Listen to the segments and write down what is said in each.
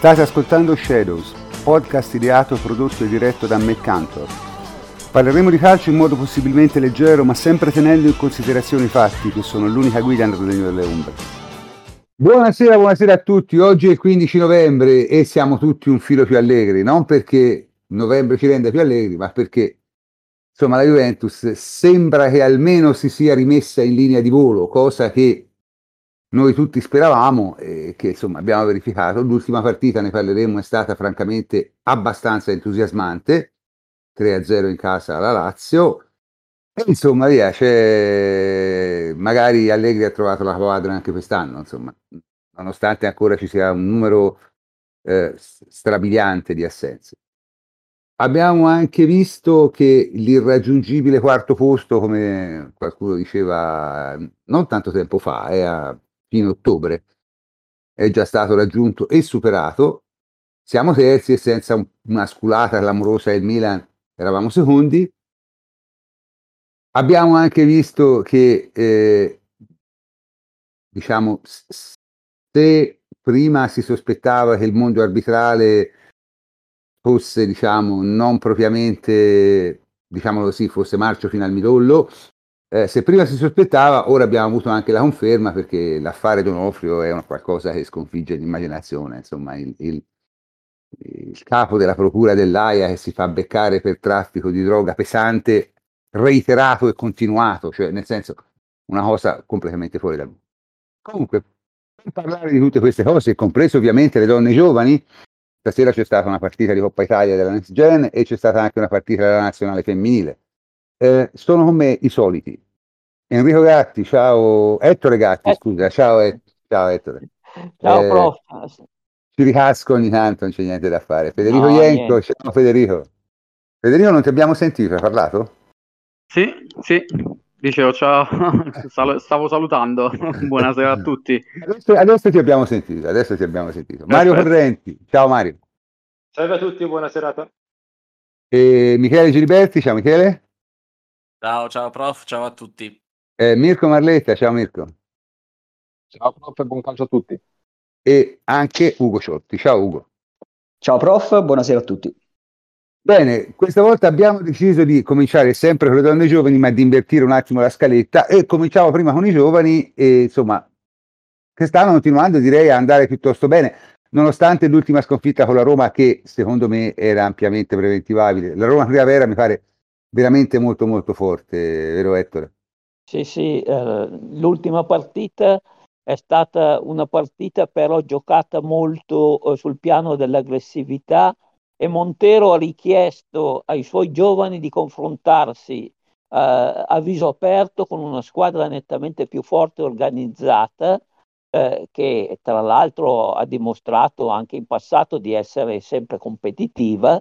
State ascoltando Shadows, podcast ideato, prodotto e diretto da McCantor. Parleremo di calcio in modo possibilmente leggero, ma sempre tenendo in considerazione i fatti, che sono l'unica guida nel regno delle ombre. Buonasera, buonasera a tutti. Oggi è il 15 novembre e siamo tutti un filo più allegri, non perché novembre ci rende più allegri, ma perché insomma la Juventus sembra che almeno si sia rimessa in linea di volo, cosa che noi tutti speravamo e che insomma abbiamo verificato. L'ultima partita, ne parleremo, è stata francamente abbastanza entusiasmante, 3-0 in casa alla Lazio. E insomma, c'è... magari Allegri ha trovato la quadra anche quest'anno, insomma, nonostante ancora ci sia un numero eh, strabiliante di assenze. Abbiamo anche visto che l'irraggiungibile quarto posto, come qualcuno diceva non tanto tempo fa, è a fine ottobre, è già stato raggiunto e superato. Siamo terzi e senza un, una sculata clamorosa del Milan eravamo secondi. Abbiamo anche visto che, eh, diciamo, se prima si sospettava che il mondo arbitrale fosse, diciamo, non propriamente, diciamolo così, fosse marcio fino al midollo. Eh, se prima si sospettava, ora abbiamo avuto anche la conferma perché l'affare Donofrio è una qualcosa che sconfigge l'immaginazione. Insomma, il, il, il capo della procura dell'AIA che si fa beccare per traffico di droga pesante, reiterato e continuato, cioè nel senso una cosa completamente fuori da lui. Comunque, per parlare di tutte queste cose, compreso ovviamente le donne giovani, Stasera c'è stata una partita di Coppa Italia della Next Gen e c'è stata anche una partita della nazionale femminile. Eh, sono con me i soliti. Enrico Gatti, ciao. Ettore Gatti, eh. scusa, ciao, et- ciao Ettore. Ciao eh, prof. Ci ricasco ogni tanto, non c'è niente da fare. Federico no, Ienco, niente. ciao Federico. Federico, non ti abbiamo sentito, hai parlato? Sì, sì, dicevo ciao, stavo salutando, buonasera a tutti. Adesso, adesso, ti abbiamo sentito, adesso ti abbiamo sentito. Mario Correnti, ciao Mario. Salve a tutti, buona serata. E Michele Giliberti, ciao Michele. Ciao, ciao prof, ciao a tutti. E Mirko Marletta, ciao Mirko. Ciao prof e buon calcio a tutti. E anche Ugo Ciotti, ciao Ugo. Ciao prof, buonasera a tutti. Bene, questa volta abbiamo deciso di cominciare sempre con le donne giovani, ma di invertire un attimo la scaletta e cominciamo prima con i giovani e insomma, che stanno continuando direi a andare piuttosto bene, nonostante l'ultima sconfitta con la Roma che secondo me era ampiamente preventivabile. La Roma Primavera mi pare veramente molto molto forte, vero Ettore? Sì, sì, eh, l'ultima partita è stata una partita però giocata molto eh, sul piano dell'aggressività e Montero ha richiesto ai suoi giovani di confrontarsi eh, a viso aperto con una squadra nettamente più forte e organizzata eh, che tra l'altro ha dimostrato anche in passato di essere sempre competitiva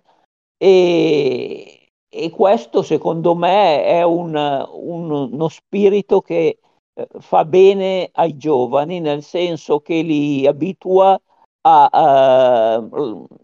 e, e questo secondo me è un, un, uno spirito che eh, fa bene ai giovani nel senso che li abitua a, a,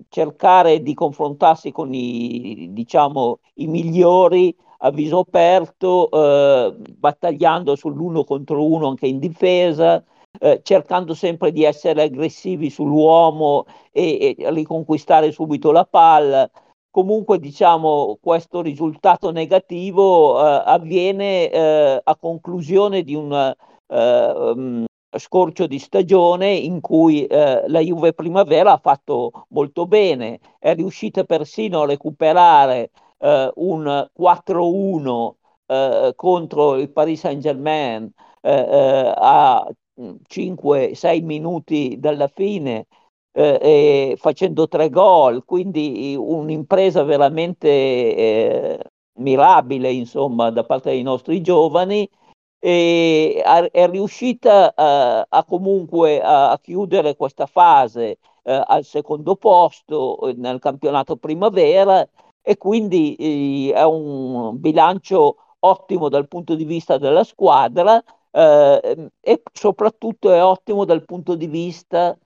cercare di confrontarsi con i, diciamo, i migliori a viso aperto, eh, battagliando sull'uno contro uno anche in difesa, eh, cercando sempre di essere aggressivi sull'uomo e, e riconquistare subito la palla. Comunque, diciamo, questo risultato negativo eh, avviene eh, a conclusione di un um, scorcio di stagione in cui eh, la Juve Primavera ha fatto molto bene, è riuscita persino a recuperare eh, un 4-1 eh, contro il Paris Saint-Germain eh, eh, a 5-6 minuti dalla fine. Eh, facendo tre gol, quindi un'impresa veramente mirabile, insomma, da parte dei nostri giovani e è riuscita uh, a comunque a, a, chiudere questa fase uh, al secondo posto eh, nel campionato primavera e quindi uh, è un bilancio ottimo dal punto di vista della squadra e soprattutto è ottimo dal punto di vista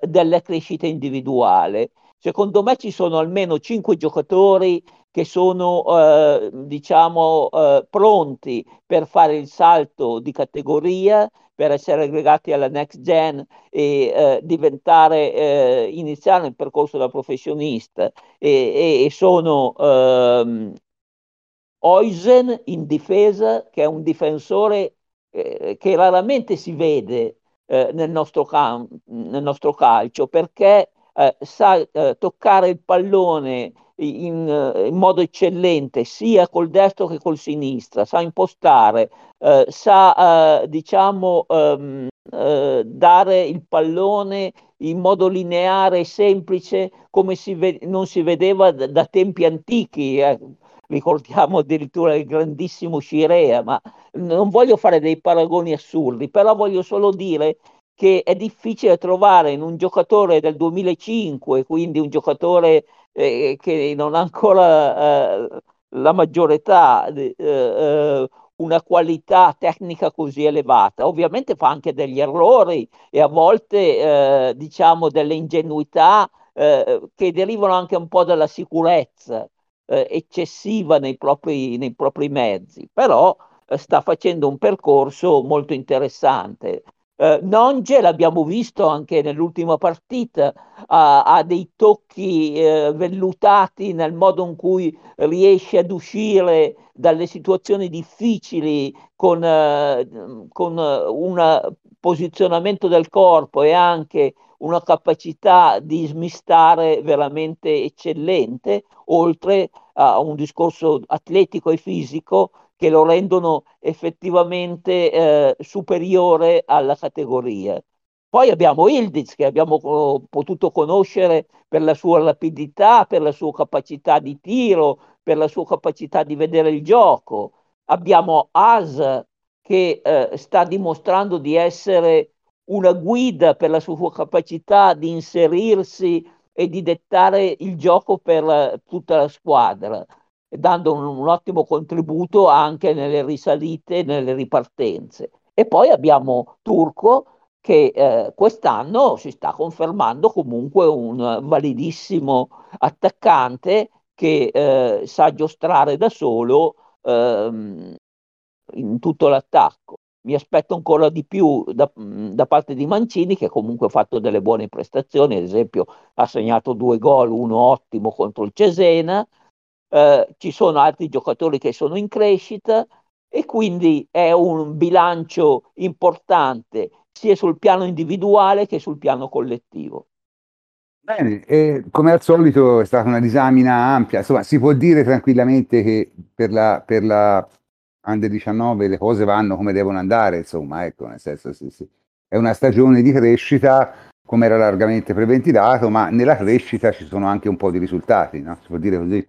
della crescita individuale. Secondo me ci sono almeno cinque giocatori che sono eh, diciamo eh, pronti per fare il salto di categoria, per essere aggregati alla next gen e eh, diventare, eh, iniziare il percorso da professionista e, e, e sono ehm, Oisen in difesa, che è un difensore eh, che raramente si vede eh, nel nostro, cam- nel, nostro calcio perché eh, sa eh, toccare il pallone in, eh, in, modo eccellente sia col destro che col sinistro, sa impostare, sa diciamo ehm, dare il pallone in modo lineare e semplice come si ve- non si vedeva da, da tempi antichi. Eh ricordiamo addirittura il grandissimo Scirea, ma non voglio fare dei paragoni assurdi, però voglio solo dire che è difficile trovare in un giocatore del 2005, quindi un giocatore eh, che non ha ancora eh, la maggiore età, eh, eh, una qualità tecnica così elevata. Ovviamente fa anche degli errori e a volte eh, diciamo delle ingenuità eh, che derivano anche un po' dalla sicurezza eh, eccessiva nei propri, nei propri, mezzi, però eh, sta facendo un percorso molto interessante. Eh, Nonge l'abbiamo visto anche nell'ultima partita, ha, ha dei tocchi eh, vellutati nel modo in cui riesce ad uscire dalle situazioni difficili con, eh, con un posizionamento del corpo e anche una capacità di smistare veramente eccellente, oltre a un discorso atletico e fisico che lo rendono effettivamente eh, superiore alla categoria. Poi abbiamo Ildiz che abbiamo potuto conoscere per la sua rapidità, per la sua capacità di tiro, per la sua capacità di vedere il gioco. Abbiamo As che eh, sta dimostrando di essere una guida per la sua capacità di inserirsi e di dettare il gioco per tutta la squadra, dando un, un ottimo contributo anche nelle risalite, nelle ripartenze. E poi abbiamo Turco che eh, quest'anno si sta confermando comunque un validissimo attaccante che eh, sa giostrare da solo ehm, in tutto l'attacco mi aspetto ancora di più da, da, parte di Mancini che comunque ha fatto delle buone prestazioni, ad esempio ha segnato due gol, uno ottimo contro il Cesena, eh, ci sono altri giocatori che sono in crescita e quindi è un bilancio importante sia sul piano individuale che sul piano collettivo. Bene, e come al solito è stata una disamina ampia, insomma si può dire tranquillamente che per la, per la under 19 le cose vanno come devono andare, insomma, ecco, nel senso sì, sì. è una stagione di crescita come era largamente preventivato, ma nella crescita ci sono anche un po' di risultati, no? si può dire così?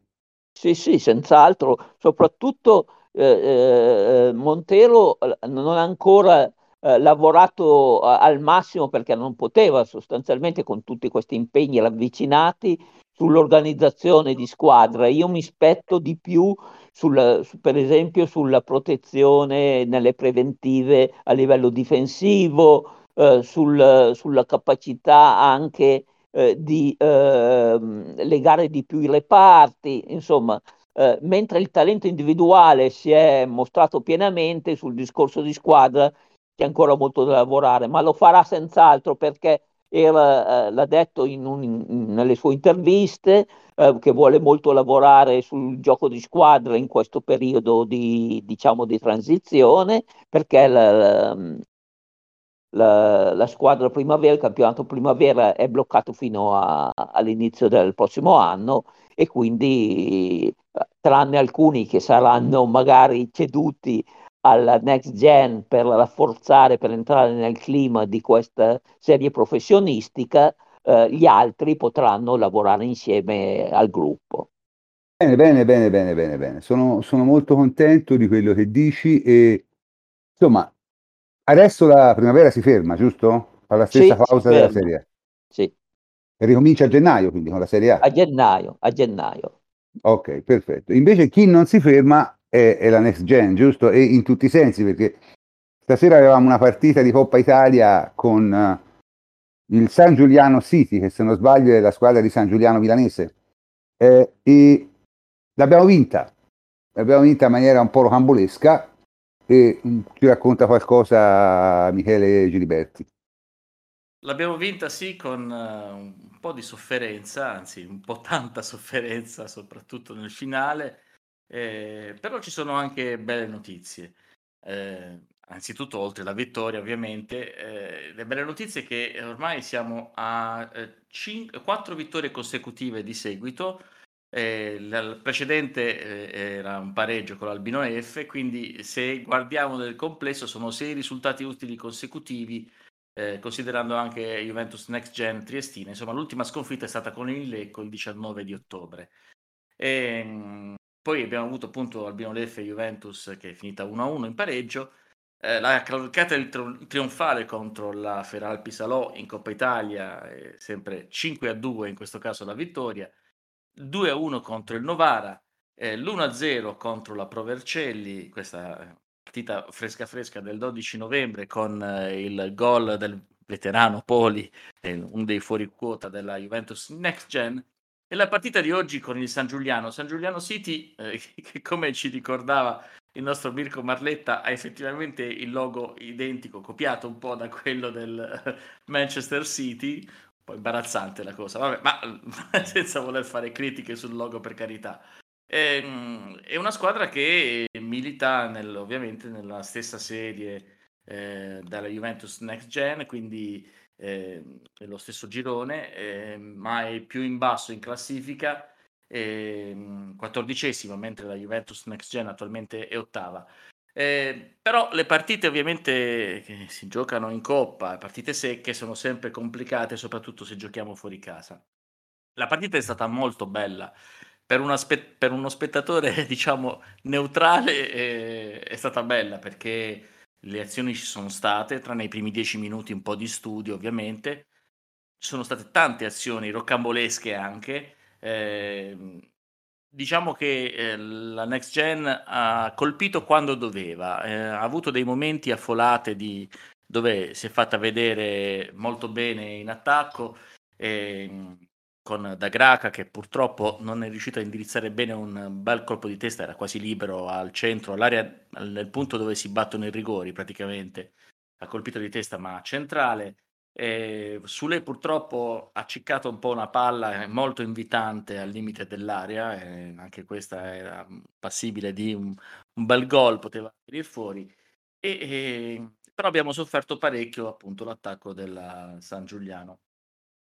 Sì, sì, senz'altro, soprattutto eh, eh, Montero eh, non ha ancora eh, lavorato al massimo perché non poteva sostanzialmente con tutti questi impegni ravvicinati sull'organizzazione di squadra. Io mi spetto di più sul, su, per esempio sulla protezione nelle preventive a livello difensivo, eh, sul, sulla capacità anche eh, di eh, legare di più i reparti, insomma, eh, mentre il talento individuale si è mostrato pienamente sul discorso di squadra c'è ancora molto da lavorare, ma lo farà senz'altro perché era, eh, l'ha detto in un, in, nelle sue interviste, eh, che vuole molto lavorare sul gioco di squadra in questo periodo di, diciamo, di transizione, perché la, la, la, squadra primavera, il campionato primavera è bloccato fino a, all'inizio del prossimo anno e quindi tranne alcuni che saranno magari ceduti alla next gen per rafforzare, per entrare nel clima di questa serie professionistica, eh, gli altri potranno lavorare insieme al gruppo. Bene, bene, bene, bene, bene, bene. Sono, sono molto contento di quello che dici e insomma, adesso la primavera si ferma, giusto? Fa la stessa sì, pausa della Serie Sì. E ricomincia a gennaio, quindi con la Serie A. A gennaio, a gennaio. Ok, perfetto. Invece chi non si ferma è, è, la next gen, giusto? E in tutti i sensi, perché stasera avevamo una partita di Coppa Italia con uh, il San Giuliano City, che se non sbaglio è la squadra di San Giuliano Milanese. Eh, e L'abbiamo vinta, l'abbiamo vinta in maniera un po' rocambolesca e mm, ci racconta qualcosa Michele Giliberti. L'abbiamo vinta sì con uh, un po' di sofferenza, anzi un po' tanta sofferenza, soprattutto nel finale, eh, però ci sono anche belle notizie. Eh, anzitutto, oltre alla vittoria, ovviamente, eh, le belle notizie è che ormai siamo a eh, 5, 4 vittorie consecutive di seguito. Eh, il precedente eh, era un pareggio con l'Albino F, quindi se guardiamo nel complesso sono 6 risultati utili consecutivi, eh, considerando anche Juventus Next Gen Triestina. Insomma, l'ultima sconfitta è stata con il Lecco il 19 di ottobre. E, ehm, poi abbiamo avuto appunto Albino Leffe e Juventus che è finita 1-1 in pareggio. Eh, la cavalcata trionfale contro la Feralpi Salò in Coppa Italia, sempre 5-2 in questo caso la vittoria, 2-1 contro il Novara, eh, l'1-0 contro la Provercelli, questa partita fresca fresca del 12 novembre con eh, il gol del veterano Poli, eh, uno dei fuori quota della Juventus Next Gen, e la partita di oggi con il San Giuliano, San Giuliano City, eh, che come ci ricordava il nostro Mirko Marletta, ha effettivamente il logo identico, copiato un po' da quello del Manchester City, po' imbarazzante la cosa, vabbè, ma senza voler fare critiche sul logo per carità. È, ehm, è una squadra che milita nel, ovviamente nella stessa serie eh, dalla Juventus Next Gen, quindi eh, nello stesso girone, eh, ma è più in basso in classifica, eh, quattordicesima, mentre la Juventus Next Gen attualmente è ottava. Eh, però le partite ovviamente che si giocano in coppa, partite secche, sono sempre complicate, soprattutto se giochiamo fuori casa. La partita è stata molto bella. Per, una per uno spettatore, diciamo, neutrale eh, è stata bella perché le azioni ci sono state, tranne i primi dieci minuti un po' di studio ovviamente, ci sono state tante azioni rocambolesche anche. Eh, diciamo che eh, la next gen ha colpito quando doveva, eh, ha avuto dei momenti affolate di, dove si è fatta vedere molto bene in attacco. Eh, con Da Graca che purtroppo non è riuscito a indirizzare bene un bel colpo di testa, era quasi libero al centro, all'area, nel punto dove si battono i rigori praticamente, ha colpito di testa ma centrale. E Sule purtroppo ha ciccato un po' una palla molto invitante al limite dell'area, e anche questa era passibile di un, un bel gol, poteva venire fuori. E, e, però abbiamo sofferto parecchio appunto l'attacco del San Giuliano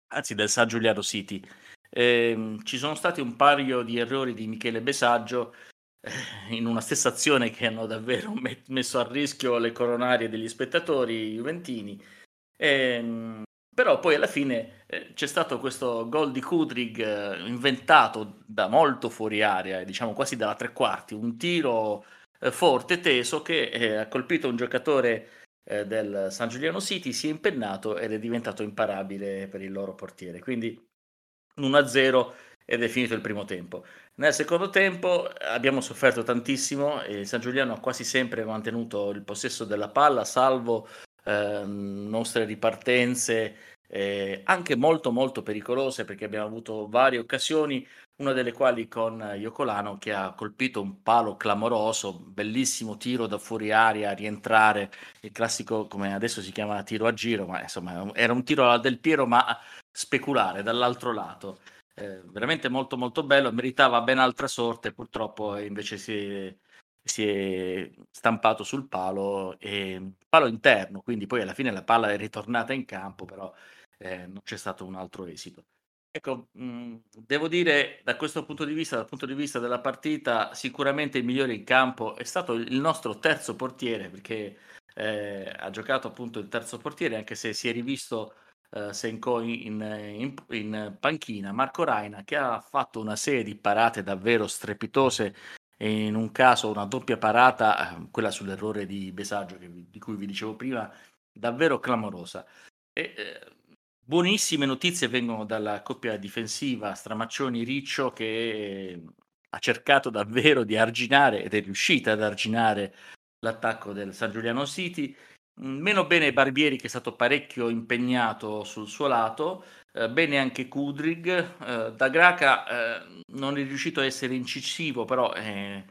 anzi del San Giuliano City. Eh, ci sono stati un paio di errori di Michele Besaggio eh, in una stessa azione che hanno davvero met- messo a rischio le coronarie degli spettatori juventini. Eh, però poi alla fine eh, c'è stato questo gol di Kudrig eh, inventato da molto fuori area, diciamo quasi dalla tre quarti, un tiro eh, forte, teso, che eh, ha colpito un giocatore eh, del San Giuliano City si è impennato ed è diventato imparabile per il loro portiere. Quindi 1-0 ed è finito il primo tempo. Nel secondo tempo abbiamo sofferto tantissimo il San Giuliano ha quasi sempre mantenuto il possesso della palla, salvo nostre ripartenze eh, anche molto molto pericolose perché abbiamo avuto varie occasioni una delle quali con Iocolano che ha colpito un palo clamoroso, bellissimo tiro da fuori aria, rientrare, il classico come adesso si chiama tiro a giro, ma insomma era un tiro del Piero ma speculare dall'altro lato. Eh, veramente molto molto bello, meritava ben altra sorte, purtroppo invece si è, si è stampato sul palo, e, palo interno, quindi poi alla fine la palla è ritornata in campo, però eh, non c'è stato un altro esito. Ecco, mhmm, devo dire da questo punto di vista, dal punto di vista della partita, sicuramente il migliore in campo è stato il nostro terzo portiere, perché, ehm, ha giocato appunto il terzo portiere, anche se si è rivisto, ehm, Senko in in in panchina, Marco Raina, che ha fatto una serie di parate davvero strepitose e in un caso una doppia parata, ehm, quella sull'errore di Besaggio che di cui vi dicevo prima, davvero clamorosa. E, ehm Buonissime notizie vengono dalla coppia difensiva Stramaccioni-Riccio che ha cercato davvero di arginare ed è riuscita ad arginare l'attacco del San Giuliano City. Meno bene Barbieri che è stato parecchio impegnato sul suo lato, eh, bene anche Kudrig, eh, da Graca eh, non è riuscito a essere incisivo, però è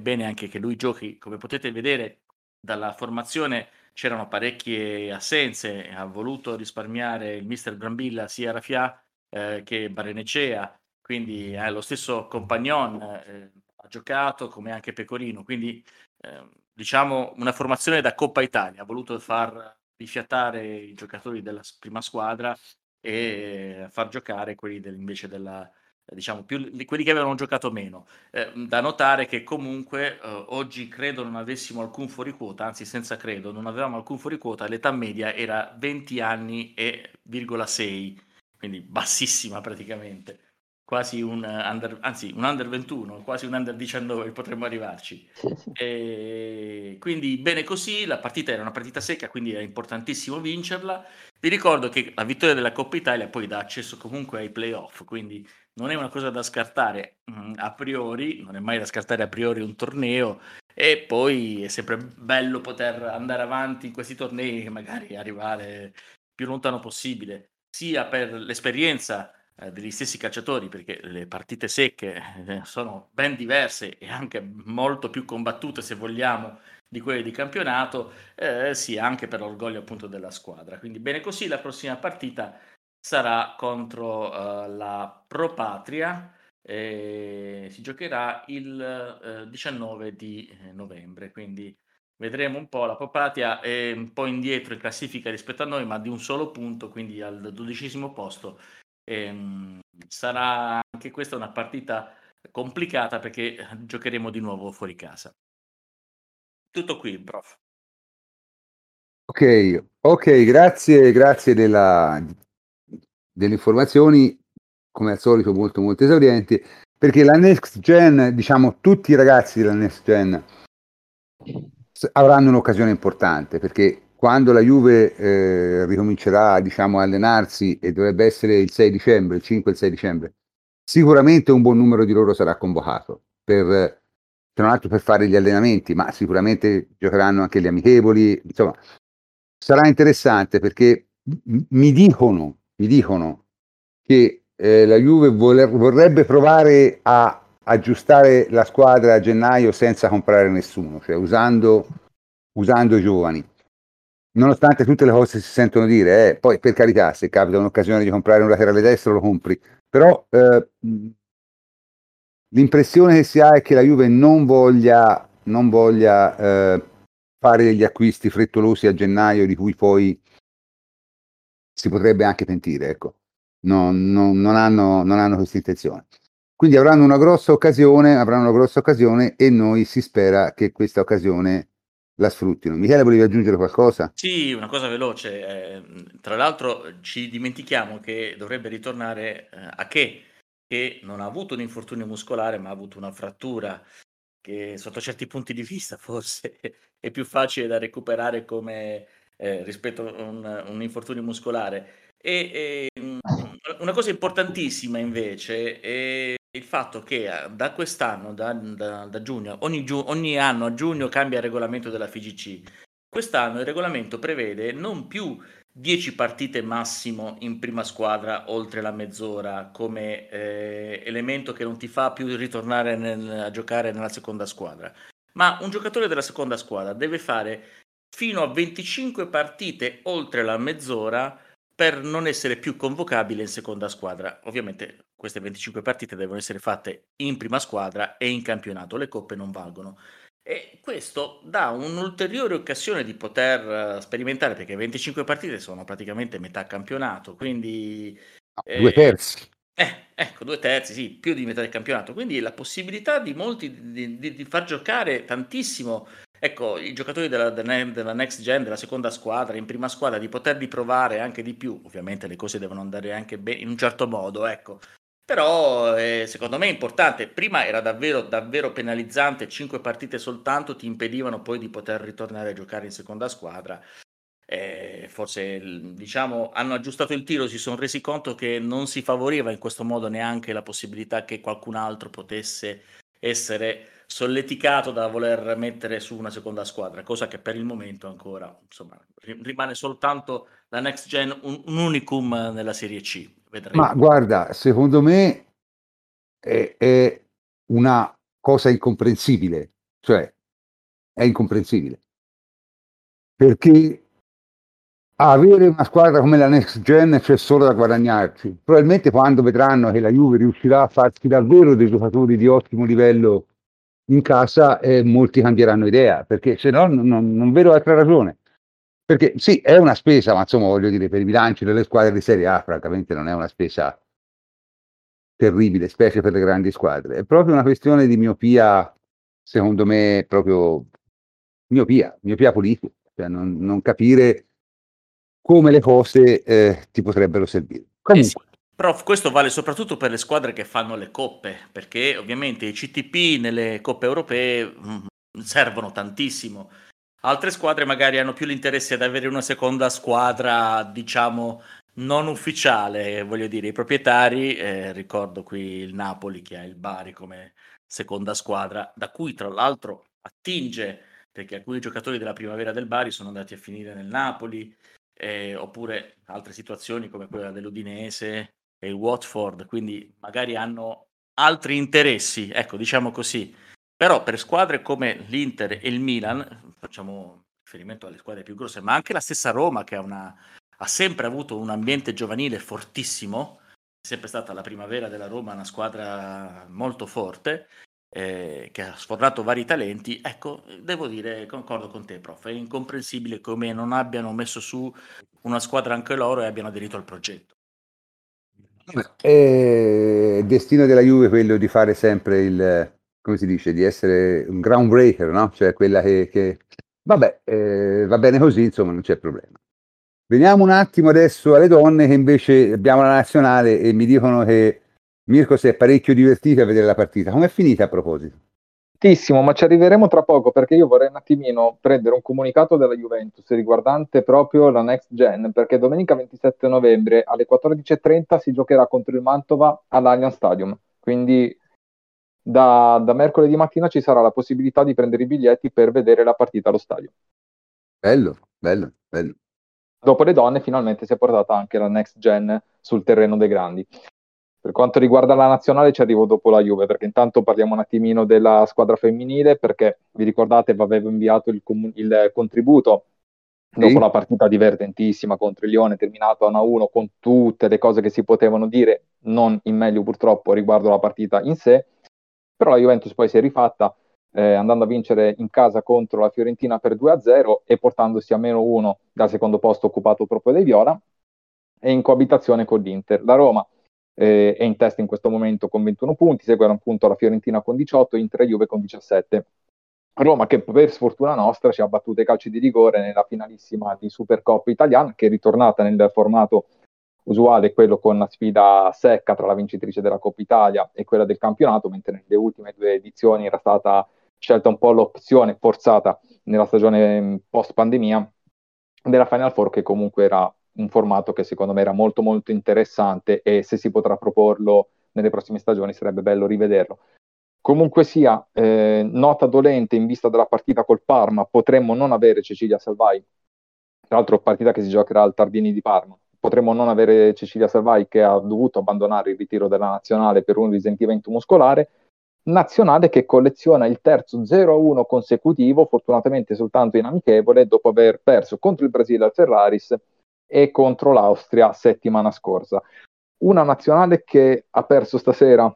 bene anche che lui giochi, come potete vedere dalla formazione c'erano parecchie assenze, ha voluto risparmiare il mister Brambilla sia Rafia eh, che Barenecea, quindi eh, lo stesso Compagnon ha giocato come anche Pecorino, quindi ehm, diciamo una formazione da Coppa Italia, ha voluto far rifiatare i giocatori della prima squadra e far giocare quelli del, invece della, diciamo, più, quelli che avevano giocato meno. Eh, da notare che comunque eh, oggi credo non avessimo alcun fuori quota, anzi senza credo, non avevamo alcun fuori quota, l'età media era 20 anni e virgola 6, quindi bassissima praticamente quasi un under, anzi un under 21, quasi un under 19 potremmo arrivarci. E quindi bene così, la partita era una partita secca, quindi era importantissimo vincerla. Vi ricordo che la vittoria della Coppa Italia poi dà accesso comunque ai playoff, quindi non è una cosa da scartare mh, mm, a priori, non è mai da scartare a priori un torneo e poi è sempre bello poter andare avanti in questi tornei e magari arrivare più lontano possibile, sia per l'esperienza eh, degli stessi calciatori, perché le partite secche eh, sono ben diverse e anche molto più combattute, se vogliamo, di quelle di campionato, eh, sia anche per l'orgoglio appunto della squadra. Quindi bene così, la prossima partita sarà contro uh, la Pro Patria. Eh, si giocherà il uh, 19 di novembre, quindi vedremo un po'. La Pro Patria è un po' indietro in classifica rispetto a noi, ma di un solo punto, quindi al dodicesimo posto Ehm, sarà anche questa una partita complicata perché giocheremo di nuovo fuori casa. Tutto qui, prof. Ok, ok, grazie, grazie della, delle informazioni, come al solito molto molto esaurienti, perché la next gen, diciamo tutti i ragazzi della next gen avranno un'occasione importante perché quando la Juve eh, ricomincerà diciamo, a allenarsi e dovrebbe essere il 6 dicembre, il 5 e il 6 dicembre, sicuramente un buon numero di loro sarà convocato, per, non altro per fare gli allenamenti, ma sicuramente giocheranno anche gli amichevoli, insomma, sarà interessante perché mi dicono, mi dicono che eh, la Juve voler, vorrebbe provare a aggiustare la squadra a gennaio senza comprare nessuno, cioè usando, usando i giovani nonostante tutte le cose si sentono dire, eh, poi per carità, se capita un'occasione di comprare un laterale destro lo compri, però eh, l'impressione che si ha è che la Juve non voglia, non voglia eh, fare degli acquisti frettolosi a gennaio di cui poi si potrebbe anche pentire, ecco. Non, non, non, hanno, non hanno questa intenzione. Quindi avranno una grossa occasione, avranno una grossa occasione e noi si spera che questa occasione la sfruttino. Michele, volevi aggiungere qualcosa? Sì, una cosa veloce. Eh, tra l'altro ci dimentichiamo che dovrebbe ritornare eh, a che, che non ha avuto un infortunio muscolare, ma ha avuto una frattura che sotto certi punti di vista forse è più facile da recuperare come eh, rispetto a un, un, infortunio muscolare. E, e, una cosa importantissima invece è il fatto che eh, da quest'anno, da, da, da giugno, ogni, giu- ogni, anno a giugno cambia il regolamento della FIGC. Quest'anno il regolamento prevede non più 10 partite massimo in prima squadra oltre la mezz'ora come eh, elemento che non ti fa più ritornare nel, a giocare nella seconda squadra, ma un giocatore della seconda squadra deve fare fino a 25 partite oltre la mezz'ora per non essere più convocabile in seconda squadra. Ovviamente queste 25 partite devono essere fatte in prima squadra e in campionato, le coppe non valgono. E questo dà un'ulteriore occasione di poter uh, sperimentare, perché 25 partite sono praticamente metà campionato, quindi... Eh, due terzi. Eh, ecco, due terzi, sì, più di metà del campionato. Quindi la possibilità di molti di, di, di far giocare tantissimo ecco, i giocatori della, della, next gen, della seconda squadra, in prima squadra, di poterli provare anche di più. Ovviamente le cose devono andare anche bene, in un certo modo, ecco. Però eh, secondo me è importante. Prima era davvero, davvero penalizzante, cinque partite soltanto ti impedivano poi di poter ritornare a giocare in seconda squadra. Eh, forse diciamo hanno aggiustato il tiro, si sono resi conto che non si favoriva in questo modo neanche la possibilità che qualcun altro potesse essere solleticato da voler mettere su una seconda squadra, cosa che per il momento ancora insomma, rimane soltanto la next gen un, un unicum nella Serie C. vedremo. Ma guarda, secondo me è, è una cosa incomprensibile, cioè è incomprensibile. Perché avere una squadra come la Next Gen c'è solo da guadagnarci. Probabilmente quando vedranno che la Juve riuscirà a farsi davvero dei giocatori di ottimo livello in casa, eh, molti cambieranno idea, perché se no non, non vedo altra ragione. Perché sì, è una spesa, ma insomma voglio dire, per i bilanci delle squadre di Serie A, francamente non è una spesa terribile, specie per le grandi squadre. È proprio una questione di miopia, secondo me, proprio miopia, miopia politica, cioè non, non capire come le cose eh, ti potrebbero servire. Comunque. Prof, questo vale soprattutto per le squadre che fanno le coppe, perché ovviamente i CTP nelle coppe europee mm, servono tantissimo. Altre squadre magari hanno più l'interesse ad avere una seconda squadra, diciamo, non ufficiale, voglio dire, i proprietari, eh, ricordo qui il Napoli che ha il Bari come seconda squadra, da cui tra l'altro attinge, perché alcuni giocatori della primavera del Bari sono andati a finire nel Napoli, eh, oppure altre situazioni come quella dell'Udinese e il Watford, quindi magari hanno altri interessi, ecco, diciamo così. Però per squadre come l'Inter e il Milan, facciamo riferimento alle squadre più grosse, ma anche la stessa Roma che ha, una, ha sempre avuto un ambiente giovanile fortissimo, è sempre stata la primavera della Roma una squadra molto forte, eh, che ha sfornato vari talenti, ecco, devo dire, concordo con te, prof, è incomprensibile come non abbiano messo su una squadra anche loro e abbiano aderito al progetto. È destino della Juve quello di fare sempre il, come si dice, di essere un groundbreaker, no? Cioè quella che, che... vabbè, eh, va bene così, insomma, non c'è problema. Veniamo un attimo adesso alle donne che invece abbiamo la nazionale e mi dicono che Mirko si è parecchio divertito a vedere la partita. Com'è finita a proposito? Tantissimo, ma ci arriveremo tra poco perché io vorrei un attimino prendere un comunicato della Juventus riguardante proprio la next gen, perché domenica 27 novembre alle 14.30 si giocherà contro il Mantova all'Allianz Stadium, quindi da, da, mercoledì mattina ci sarà la possibilità di prendere i biglietti per vedere la partita allo stadio. Bello, bello, bello. Dopo le donne finalmente si è portata anche la next gen sul terreno dei grandi. Per quanto riguarda la nazionale ci arrivo dopo la Juve, perché intanto parliamo un attimino della squadra femminile, perché vi ricordate avevo inviato il, com- il contributo sì. dopo la partita divertentissima contro il Lione, terminato a 1-1 con tutte le cose che si potevano dire, non in meglio purtroppo riguardo la partita in sé, però la Juventus poi si è rifatta eh, andando a vincere in casa contro la Fiorentina per 2-0 e portandosi a meno 1 dal secondo posto occupato proprio dai Viola e in coabitazione con l'Inter. La Roma eh, è in testa in questo momento con 21 punti, segue appunto la Fiorentina con 18, Inter e Juve con 17. Roma che per sfortuna nostra ci ha battuto i calci di rigore nella finalissima di Supercoppa italiana che è ritornata nel formato usuale, quello con la sfida secca tra la vincitrice della Coppa Italia e quella del campionato, mentre nelle ultime due edizioni era stata scelta un po' l'opzione forzata nella stagione post pandemia della Final Four che comunque era un formato che secondo me era molto molto interessante e se si potrà proporlo nelle prossime stagioni sarebbe bello rivederlo. Comunque sia, eh, nota dolente in vista della partita col Parma, potremmo non avere Cecilia Salvai, tra l'altro partita che si giocherà al Tardini di Parma, potremmo non avere Cecilia Salvai che ha dovuto abbandonare il ritiro della nazionale per un risentimento muscolare, nazionale che colleziona il terzo 0-1 consecutivo, fortunatamente soltanto in amichevole, dopo aver perso contro il Brasile al Ferraris e contro l'Austria settimana scorsa. Una nazionale che ha perso stasera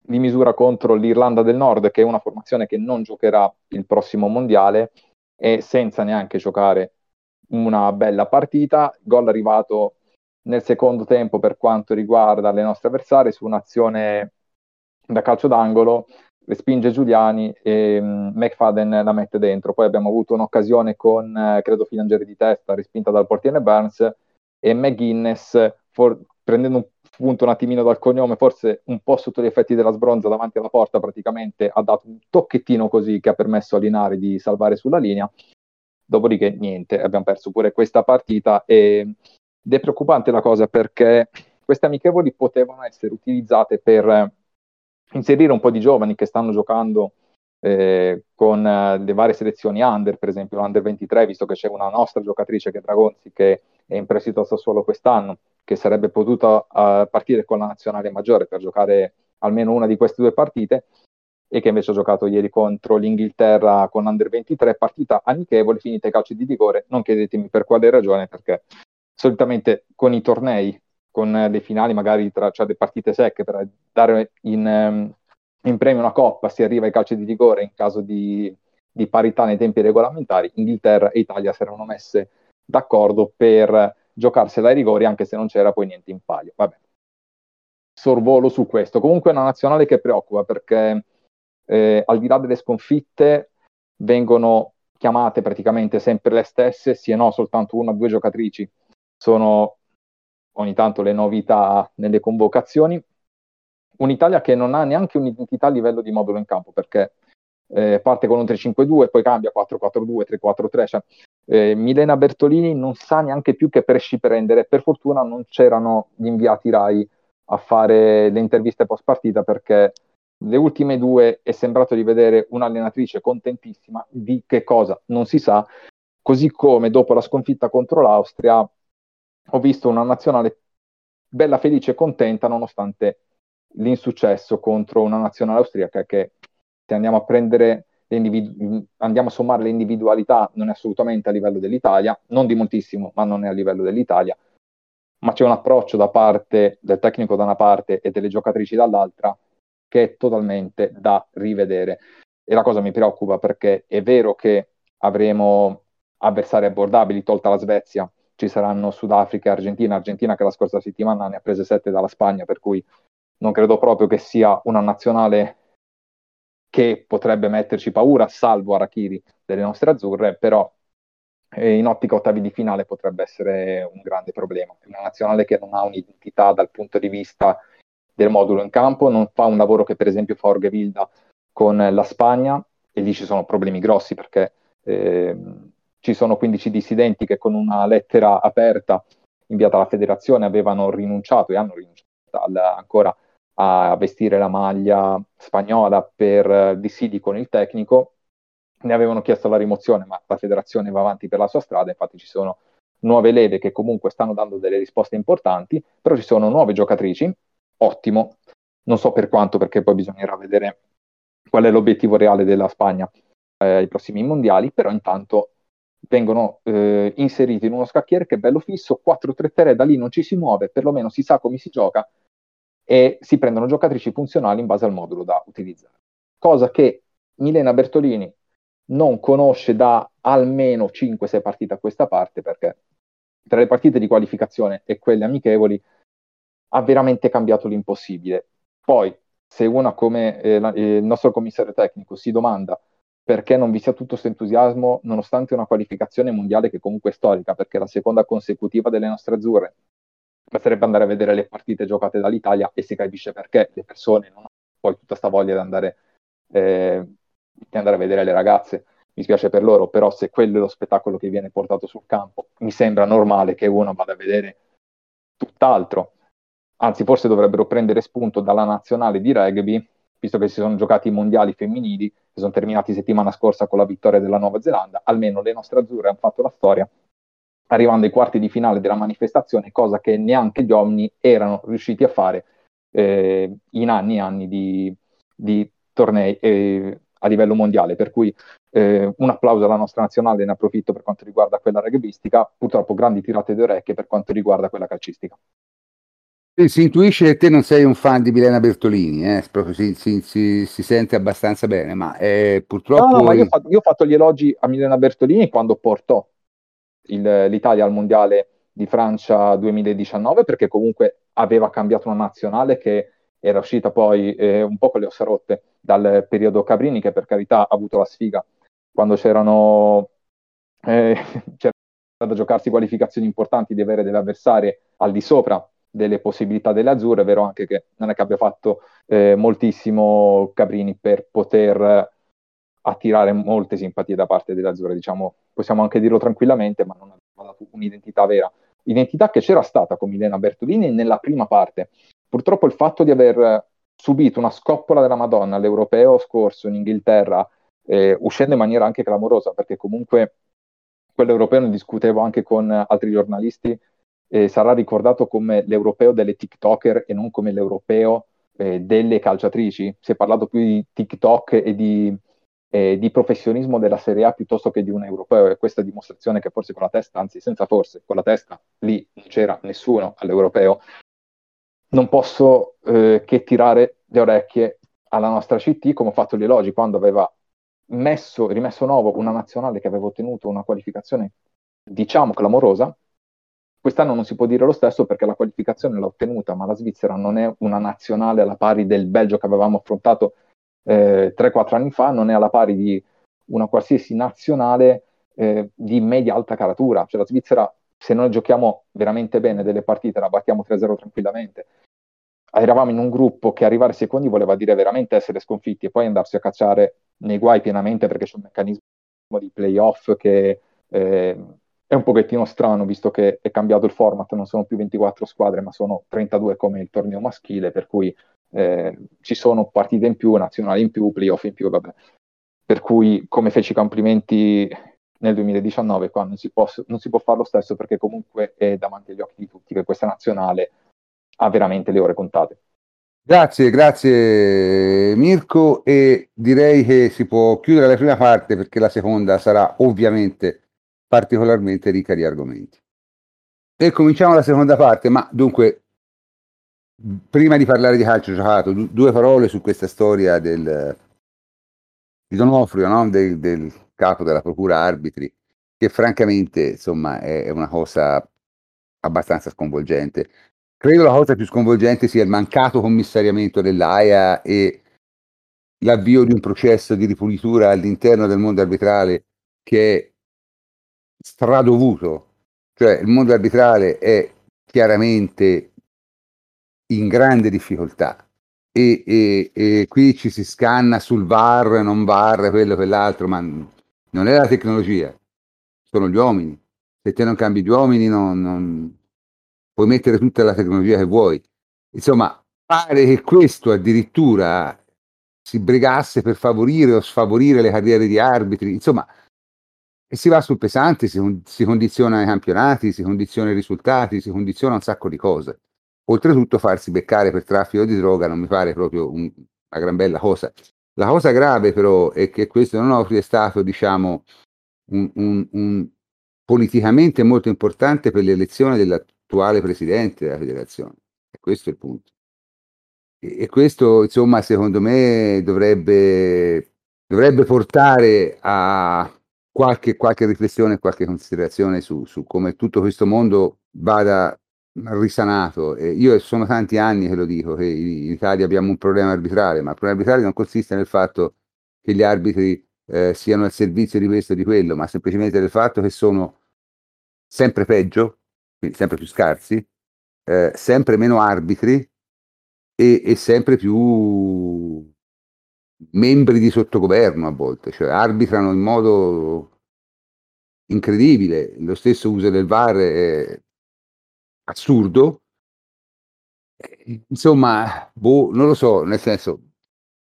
di misura contro l'Irlanda del Nord, che è una formazione che non giocherà il prossimo mondiale e senza neanche giocare una bella partita. Gol arrivato nel secondo tempo per quanto riguarda le nostre avversarie su un'azione da calcio d'angolo respinge Giuliani e um, McFadden la mette dentro. Poi abbiamo avuto un'occasione con, eh, credo, Filangeri di testa, respinta dal portiere Burns e McGuinness, for- prendendo un punto un attimino dal cognome, forse un po' sotto gli effetti della sbronza davanti alla porta, praticamente ha dato un tocchettino così che ha permesso a Linari di salvare sulla linea. Dopodiché niente, abbiamo perso pure questa partita e, ed è preoccupante la cosa perché queste amichevoli potevano essere utilizzate per inserire un po' di giovani che stanno giocando eh, con eh, le varie selezioni under, per esempio l'under 23, visto che c'è una nostra giocatrice che è Dragonzi che è in prestito a Sassuolo quest'anno, che sarebbe potuta uh, partire con la nazionale maggiore per giocare almeno una di queste due partite e che invece ha giocato ieri contro l'Inghilterra con Under 23, partita amichevole, finita ai calci di rigore, non chiedetemi per quale ragione, perché solitamente con i tornei, con le finali magari tra cioè le partite secche per dare in, um, in, premio una coppa si arriva ai calci di rigore in caso di, di parità nei tempi regolamentari, Inghilterra e Italia si erano messe d'accordo per giocarsela ai rigori anche se non c'era poi niente in palio. Vabbè. Sorvolo su questo. Comunque è una nazionale che preoccupa perché eh, al di là delle sconfitte vengono chiamate praticamente sempre le stesse, sì e no, soltanto una o due giocatrici sono ogni tanto le novità nelle convocazioni. Un'Italia che non ha neanche un'identità a livello di modulo in campo, perché eh, parte con un 3-5-2, poi cambia 4-4-2, 3-4-3. Cioè, eh, Milena Bertolini non sa neanche più che pesci prendere. Per fortuna non c'erano gli inviati RAI a fare le interviste post partita perché le ultime due è sembrato di vedere un'allenatrice contentissima di che cosa non si sa, così come dopo la sconfitta contro l'Austria ho visto una nazionale bella felice e contenta nonostante l'insuccesso contro una nazionale austriaca che se andiamo a prendere andiamo a sommare le individualità non è assolutamente a livello dell'Italia, non di moltissimo, ma non è a livello dell'Italia, ma c'è un approccio da parte del tecnico da una parte e delle giocatrici dall'altra che è totalmente da rivedere. E la cosa mi preoccupa perché è vero che avremo avversari abbordabili, tolta la Svezia, ci saranno Sudafrica e Argentina, Argentina che la scorsa settimana ne ha prese sette dalla Spagna, per cui non credo proprio che sia una nazionale che potrebbe metterci paura, salvo Arachiri delle nostre azzurre, però eh, in ottica ottavi di finale potrebbe essere un grande problema. È una nazionale che non ha un'identità dal punto di vista del modulo in campo, non fa un lavoro che per esempio fa Orgevilda con la Spagna e lì ci sono problemi grossi perché eh, ci sono 15 dissidenti che con una lettera aperta inviata alla federazione avevano rinunciato e hanno rinunciato al, ancora a vestire la maglia spagnola per dissidi con il tecnico, ne avevano chiesto la rimozione, ma la federazione va avanti per la sua strada, infatti ci sono nuove leve che comunque stanno dando delle risposte importanti, però ci sono nuove giocatrici, ottimo, non so per quanto perché poi bisognerà vedere qual è l'obiettivo reale della Spagna eh, ai prossimi mondiali, però intanto vengono eh, inseriti in uno scacchiere che è bello fisso, 4-3-3, da lì non ci si muove, perlomeno si sa come si gioca e si prendono giocatrici funzionali in base al modulo da utilizzare. Cosa che Milena Bertolini non conosce da almeno 5-6 partite a questa parte perché tra le partite di qualificazione e quelle amichevoli ha veramente cambiato l'impossibile. Poi, se una come eh, la, eh, il nostro commissario tecnico si domanda perché non vi sia tutto questo entusiasmo nonostante una qualificazione mondiale che comunque è storica, perché è la seconda consecutiva delle nostre azzurre, basterebbe andare a vedere le partite giocate dall'Italia e si capisce perché le persone non hanno poi tutta questa voglia di andare, eh, di andare a vedere le ragazze. Mi spiace per loro, però se quello è lo spettacolo che viene portato sul campo, mi sembra normale che uno vada a vedere tutt'altro. Anzi, forse dovrebbero prendere spunto dalla nazionale di rugby, visto che si sono giocati i mondiali femminili, che sono terminati settimana scorsa con la vittoria della Nuova Zelanda. Almeno le nostre azzurre hanno fatto la storia arrivando ai quarti di finale della manifestazione, cosa che neanche gli Omni erano riusciti a fare eh, in anni e anni di, di tornei eh, a livello mondiale. Per cui eh, un applauso alla nostra nazionale, ne approfitto per quanto riguarda quella rugbistica, purtroppo grandi tirate di orecchie per quanto riguarda quella calcistica. Si intuisce che te non sei un fan di Milena Bertolini, eh? proprio si, si, si, si, sente abbastanza bene, ma eh, purtroppo... No, no, ma io ho, fatto, io ho fatto gli elogi a Milena Bertolini quando portò il, l'Italia al mondiale di Francia 2019 perché comunque aveva cambiato una nazionale che era uscita poi eh, un po' con le ossa rotte dal periodo Cabrini che per carità ha avuto la sfiga quando c'erano eh, c'era da giocarsi qualificazioni importanti di avere delle avversarie al di sopra delle possibilità delle azzurre, è vero anche che non è che abbia fatto eh, moltissimo Cabrini per poter attirare molte simpatie da parte delle azzurre, diciamo, possiamo anche dirlo tranquillamente, ma non aveva dato un'identità vera. Identità che c'era stata con Milena Bertolini nella prima parte. Purtroppo il fatto di aver subito una scoppola della Madonna all'europeo scorso in Inghilterra, eh, uscendo in maniera anche clamorosa, perché comunque quell'europeo ne discutevo anche con altri giornalisti, eh, sarà ricordato come l'europeo delle TikToker e non come l'europeo eh, delle calciatrici. Si è parlato più di TikTok e di, eh, di, professionismo della Serie A piuttosto che di un europeo e questa dimostrazione che forse con la testa, anzi senza forse, con la testa lì non c'era nessuno all'europeo, non posso eh, che tirare le orecchie alla nostra CT come ho fatto gli elogi quando aveva messo, rimesso nuovo una nazionale che aveva ottenuto una qualificazione diciamo clamorosa Quest'anno non si può dire lo stesso perché la qualificazione l'ha ottenuta, ma la Svizzera non è una nazionale alla pari del Belgio che avevamo affrontato eh, 3-4 anni fa, non è alla pari di una qualsiasi nazionale eh, di media-alta caratura. Cioè la Svizzera, se noi giochiamo veramente bene delle partite, la battiamo 3-0 tranquillamente. Eravamo in un gruppo che arrivare secondi voleva dire veramente essere sconfitti e poi andarsi a cacciare nei guai pienamente perché c'è un meccanismo di playoff che eh, è un pochettino strano visto che è cambiato il format, non sono più 24 squadre ma sono 32 come il torneo maschile, per cui eh, ci sono partite in più, nazionali in più, playoff in più, vabbè. Per cui come feci complimenti nel 2019 qua non si, può, non si può fare lo stesso perché comunque è davanti agli occhi di tutti che questa nazionale ha veramente le ore contate. Grazie, grazie Mirko e direi che si può chiudere la prima parte perché la seconda sarà ovviamente particolarmente ricca di argomenti. E cominciamo la seconda parte, ma dunque, prima di parlare di calcio giocato, due parole su questa storia del, di Donofrio, no? del, del, capo della procura arbitri, che francamente insomma è, è una cosa abbastanza sconvolgente. Credo la cosa più sconvolgente sia il mancato commissariamento dell'AIA e l'avvio di un processo di ripulitura all'interno del mondo arbitrale che è stradovuto, cioè il mondo arbitrale è chiaramente in grande difficoltà e, e, e, qui ci si scanna sul VAR, non VAR, quello, quell'altro, ma non è la tecnologia, sono gli uomini. Se te non cambi gli uomini non, non puoi mettere tutta la tecnologia che vuoi. Insomma, pare che questo addirittura si bregasse per favorire o sfavorire le carriere di arbitri, insomma, e si va sul pesante, si, si condiziona i campionati, si condiziona i risultati, si condiziona un sacco di cose. Oltretutto farsi beccare per traffico di droga non mi pare proprio un, una gran bella cosa. La cosa grave però è che questo non è stato, diciamo, un, un, un, politicamente molto importante per l'elezione dell'attuale presidente della federazione. E questo è il punto. E, e questo, insomma, secondo me dovrebbe, dovrebbe portare a, qualche, qualche riflessione, qualche considerazione su, su, come tutto questo mondo vada risanato. E io sono tanti anni che lo dico, che in Italia abbiamo un problema arbitrale, ma il problema arbitrale non consiste nel fatto che gli arbitri eh, siano al servizio di questo o di quello, ma semplicemente nel fatto che sono sempre peggio, quindi sempre più scarsi, eh, sempre meno arbitri e, e sempre più membri di sottogoverno a volte, cioè arbitrano in modo incredibile, lo stesso uso del VAR è assurdo. Insomma, boh, non lo so, nel senso,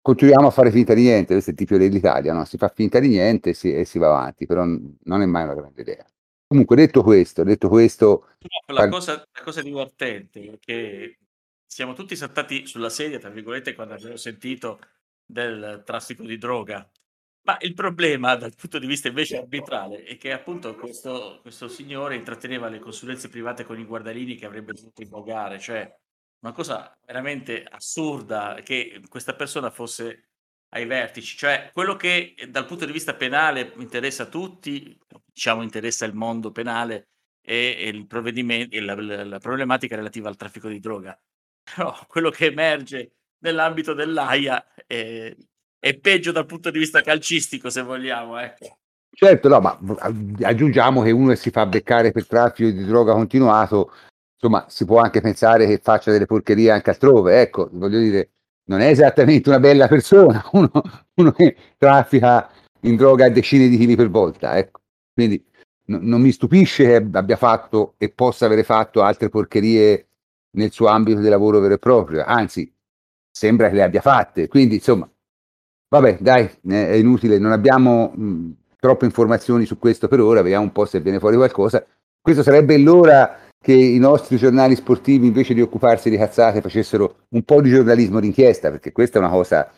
continuiamo a fare finta di niente, questo è il tipo dell'Italia, no? si fa finta di niente e si, e si va avanti, però non è mai una grande idea. Comunque, detto questo, detto questo... No, la, cosa, la cosa divertente è che siamo tutti saltati sulla sedia, tra virgolette, quando abbiamo sentito del traffico di droga. Ma il problema dal punto di vista invece arbitrale è che appunto questo, questo signore intratteneva le consulenze private con i guardalini che avrebbe dovuto invogare, cioè una cosa veramente assurda che questa persona fosse ai vertici, cioè quello che dal punto di vista penale interessa a tutti, diciamo interessa il mondo penale, è il provvedimento, la, la, la problematica relativa al traffico di droga. Però quello che emerge nell'ambito dell'AIA è, è, peggio dal punto di vista calcistico, se vogliamo. Ecco. Certo, no, ma aggiungiamo che uno che si fa beccare per traffico di droga continuato, insomma, si può anche pensare che faccia delle porcherie anche altrove. Ecco, voglio dire, non è esattamente una bella persona, uno, uno che traffica in droga decine di chili per volta. Ecco. Quindi no, non mi stupisce che abbia fatto e possa avere fatto altre porcherie nel suo ambito di lavoro vero e proprio, anzi, sembra che le abbia fatte. Quindi, insomma, vabbè, dai, è inutile, non abbiamo mh, troppe informazioni su questo per ora, vediamo un po' se viene fuori qualcosa. Questo sarebbe l'ora che i nostri giornali sportivi invece di occuparsi di cazzate facessero un po' di giornalismo d'inchiesta, perché questa è una cosa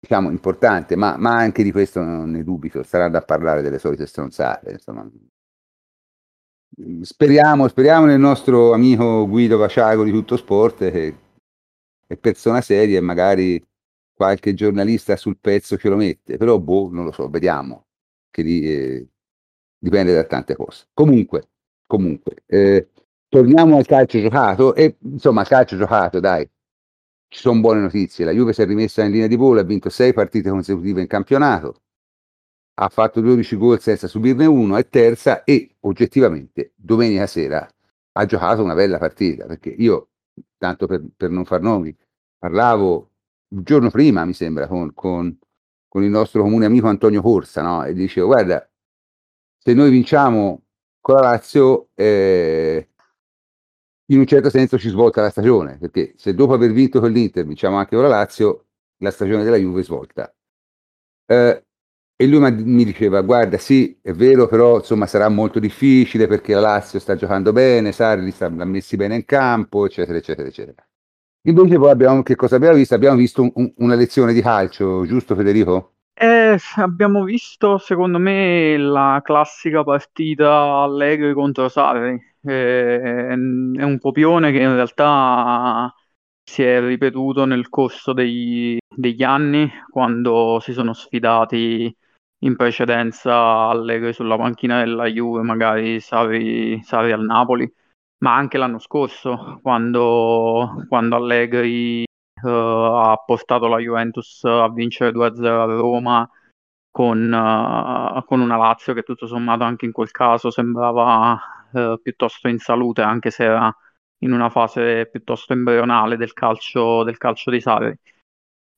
diciamo importante, ma, ma anche di questo non ne dubito, staranno a parlare delle solite stronzate, insomma. Speriamo, speriamo nel nostro amico Guido Vaciago di Tutto Sport che è persona seria e magari qualche giornalista sul pezzo ce lo mette, però boh, non lo so, vediamo, che di, eh, dipende da tante cose. Comunque, comunque, eh, torniamo al calcio giocato e insomma, al calcio giocato, dai, ci sono buone notizie. La Juve si è rimessa in linea di volo, ha vinto sei partite consecutive in campionato, ha fatto 12 gol senza subirne uno, è terza e oggettivamente domenica sera ha giocato una bella partita, perché io, tanto per, per non far nomi, parlavo il giorno prima, mi sembra, con, con, con il nostro comune amico Antonio Corsa, no? e dicevo, guarda, se noi vinciamo con la Lazio, eh, in un certo senso ci svolta la stagione, perché se dopo aver vinto con l'Inter vinciamo anche con la Lazio, la stagione della Juve svolta. Eh, e lui mi diceva, guarda, sì, è vero, però insomma sarà molto difficile perché la Lazio sta giocando bene, Sarri sta, l'ha messi bene in campo, eccetera, eccetera, eccetera. Invece poi abbiamo, che cosa abbiamo visto? Abbiamo visto un, un, una lezione di calcio, giusto Federico? Eh, abbiamo visto, secondo me, la classica partita Allegri contro Sarri. Eh, è un copione che in realtà si è ripetuto nel corso dei- degli anni, quando si sono sfidati in precedenza Allegri sulla panchina della Juve, magari Sarri, Sarri al Napoli, ma anche l'anno scorso, quando, quando Allegri uh, ha portato la Juventus a vincere 2-0 a Roma con, uh, con, una Lazio che tutto sommato anche in quel caso sembrava uh, piuttosto in salute, anche se era in una fase piuttosto embrionale del calcio, del calcio di Sarri.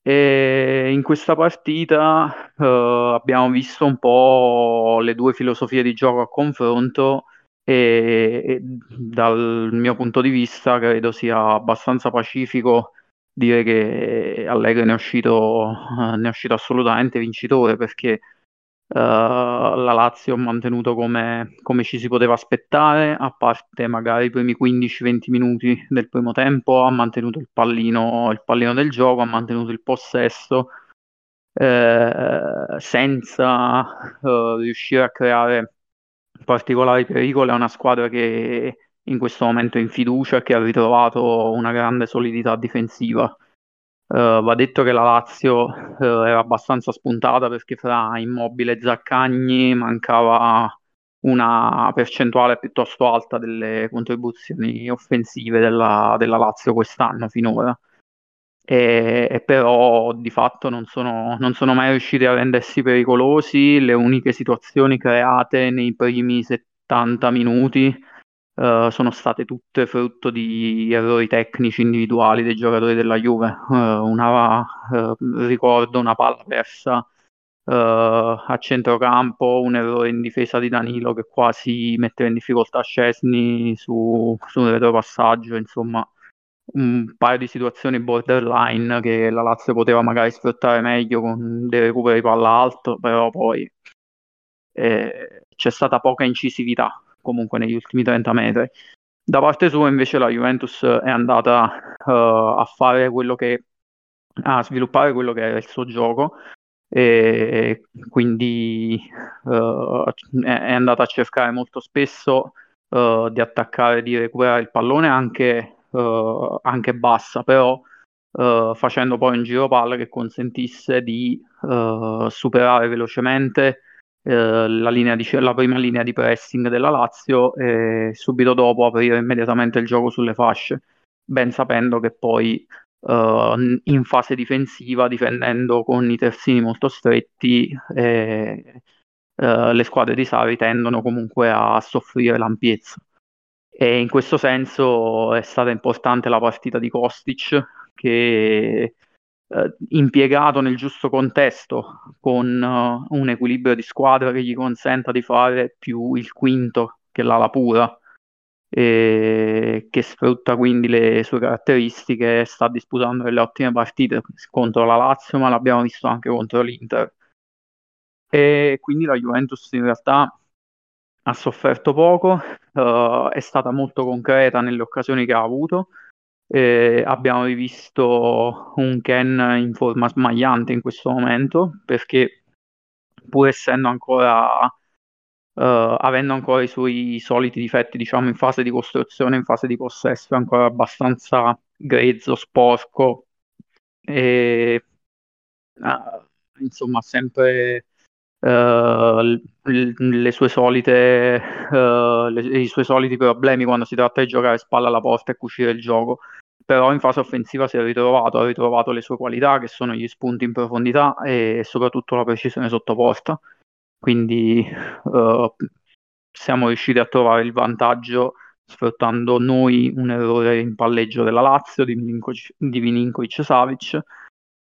E in questa partita abbiamo visto un po' le due filosofie di gioco a confronto e, e dal mio punto di vista credo sia abbastanza pacifico dire che Allegri ne è uscito, ne è uscito assolutamente vincitore perché uh, la Lazio ha mantenuto come, come, ci si poteva aspettare, a parte magari i primi 15-20 minuti del primo tempo, ha mantenuto il pallino, il pallino del gioco, ha mantenuto il possesso. Eh, senza uh, riuscire a creare particolari pericoli, è una squadra che in questo momento è in fiducia e che ha ritrovato una grande solidità difensiva. Uh, va detto che la Lazio uh, era abbastanza spuntata perché fra Immobile e Zaccagni mancava una percentuale piuttosto alta delle contribuzioni offensive della, della Lazio quest'anno finora. E, e, però di fatto non sono, non sono mai riusciti a rendersi pericolosi. Le uniche situazioni create nei primi 70 minuti uh, sono state tutte frutto di errori tecnici individuali dei giocatori della Juve. Uh, una, uh, ricordo una palla persa a centrocampo, un errore in difesa di Danilo che quasi metteva in difficoltà Scesni su, su un retropassaggio, insomma un paio di situazioni borderline che la Lazio poteva magari sfruttare meglio con dei recuperi palla alto, però poi eh, c'è stata poca incisività comunque negli ultimi 30 metri. Da parte sua invece la Juventus è andata uh, a fare quello che a sviluppare quello che era il suo gioco e quindi uh, è andata a cercare molto spesso uh, di attaccare, di recuperare il pallone anche, anche bassa, però facendo poi un giro palla che consentisse di superare velocemente eh, la, di, la prima linea di pressing della Lazio e subito dopo aprire immediatamente il gioco sulle fasce, ben sapendo che poi uh, in fase difensiva, difendendo con i terzini molto stretti, eh, le squadre di Sari tendono comunque a soffrire l'ampiezza. E in questo senso è stata importante la partita di Kostic che eh, impiegato nel giusto contesto, con uh, un equilibrio di squadra che gli consenta di fare più il quinto che l'ala pura, e che sfrutta quindi le sue caratteristiche, sta disputando delle ottime partite contro la Lazio, ma l'abbiamo visto anche contro l'Inter. E quindi la Juventus in realtà ha sofferto poco, uh, è stata molto concreta nelle occasioni che ha avuto. Eh, abbiamo rivisto un Ken in forma smagliante in questo momento perché pur essendo ancora uh, avendo ancora i suoi soliti difetti diciamo in fase di costruzione in fase di possesso è ancora abbastanza grezzo, sporco e uh, insomma sempre le sue solite, uh, le, i suoi soliti problemi quando si tratta di giocare spalla alla porta e cucire il gioco. Però in fase offensiva si è ritrovato, ha ritrovato le sue qualità che sono gli spunti in profondità e soprattutto la precisione sotto porta. Quindi uh, siamo riusciti a trovare il vantaggio sfruttando noi un errore in palleggio della Lazio di Milinkovic, di Milinkovic Savic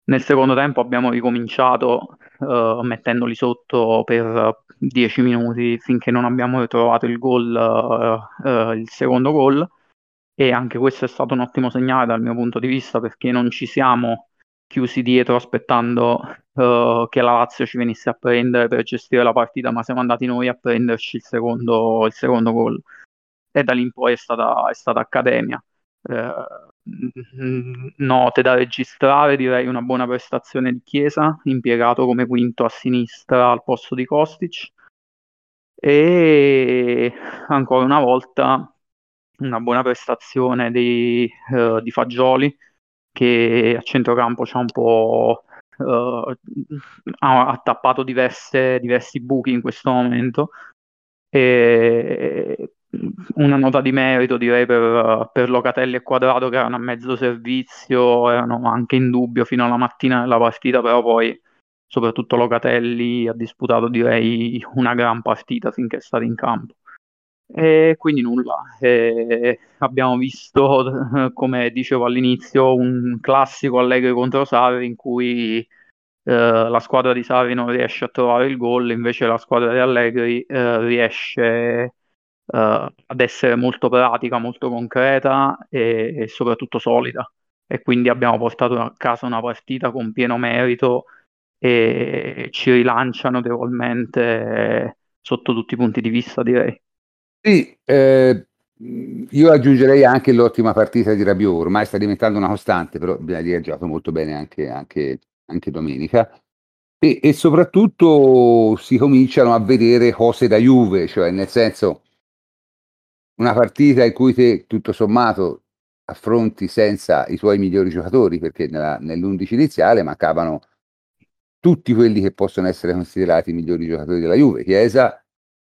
nel secondo tempo abbiamo ricominciato uh, mettendoli sotto per 10 minuti finché non abbiamo trovato il gol, uh, uh, il secondo gol e anche questo è stato un ottimo segnale dal mio punto di vista perché non ci siamo chiusi dietro aspettando che la Lazio ci venisse a prendere per gestire la partita ma siamo andati noi a prenderci il secondo, il secondo gol e da lì in poi è stata, è stata accademia. Mm, note da registrare, direi una buona prestazione di Chiesa, impiegato come quinto a sinistra al posto di Kostic. E ancora una volta una buona prestazione di, uh, di Fagioli che a centrocampo c'ha un po' uh, ha, ha, tappato diverse, diversi buchi in questo momento e una nota di merito direi per, per, Locatelli e Quadrato che erano a mezzo servizio, erano anche in dubbio fino alla mattina della partita, però poi soprattutto Locatelli ha disputato direi una gran partita finché è stato in campo. E quindi nulla, e abbiamo visto, come dicevo all'inizio, un classico Allegri contro Sarri in cui eh, la squadra di Sarri non riesce a trovare il gol, invece la squadra di Allegri eh, riesce uh, ad essere molto pratica, molto concreta e, e, soprattutto solida. E quindi abbiamo portato a casa una partita con pieno merito e ci rilancia notevolmente sotto tutti i punti di vista, direi. Sì, eh, io aggiungerei anche l'ottima partita di Rabiot, ormai sta diventando una costante, però ha giocato molto bene anche, anche, anche domenica. E, e, soprattutto si cominciano a vedere cose da Juve, cioè nel senso una partita in cui te tutto sommato affronti senza i tuoi migliori giocatori, perché nella, nell'11 iniziale mancavano tutti quelli che possono essere considerati i migliori giocatori della Juve, Chiesa,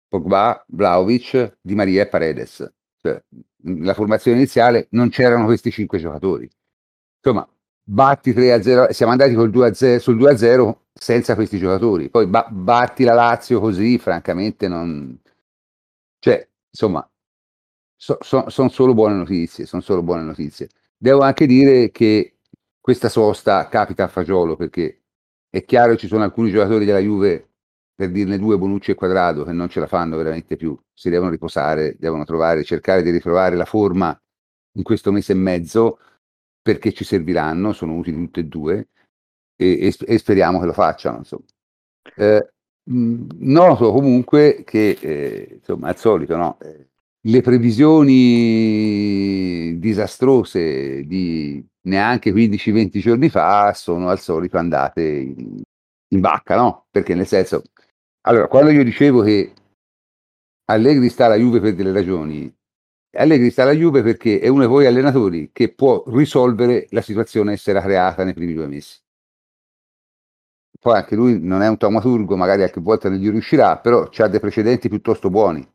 Pogba, Vlaovic, Di Maria e Paredes. Cioè, nella formazione iniziale non c'erano questi cinque giocatori. Insomma, batti 3-0, siamo andati col 2-0, sul 2-0 senza questi giocatori. Poi ba- batti la Lazio così, francamente non... Cioè, insomma, so, so, sono solo buone notizie, sono solo buone notizie. Devo anche dire che questa sosta capita a fagiolo perché è chiaro che ci sono alcuni giocatori della Juve, per dirne due, Bonucci e Quadrado, che non ce la fanno veramente più, si devono riposare, devono trovare, cercare di ritrovare la forma in questo mese e mezzo perché ci serviranno, sono utili tutte e due e, e, e speriamo che lo facciano. Eh, noto comunque che, eh, insomma, al solito, no? Eh, le previsioni disastrose di neanche 15-20 giorni fa sono al solito andate in, in bacca, no? Perché nel senso, allora, quando io dicevo che Allegri sta alla Juve per delle ragioni, Allegri sta alla Juve perché è uno di quei allenatori che può risolvere la situazione che si era creata nei primi due mesi. Poi anche lui non è un taumaturgo, magari qualche volta non gli riuscirà, però ha dei precedenti piuttosto buoni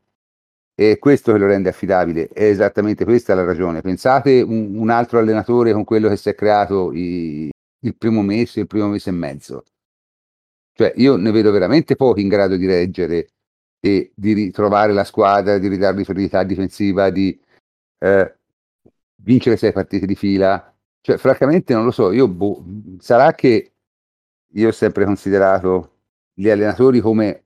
è questo che lo rende affidabile, è esattamente questa la ragione. Pensate un, un altro allenatore con quello che si è creato i, il primo mese, il primo mese e mezzo. Cioè, io ne vedo veramente pochi in grado di reggere e di ritrovare la squadra, di ridargli solidità difensiva, di eh, vincere sei partite di fila. Cioè, francamente non lo so, io boh, sarà che io ho sempre considerato gli allenatori come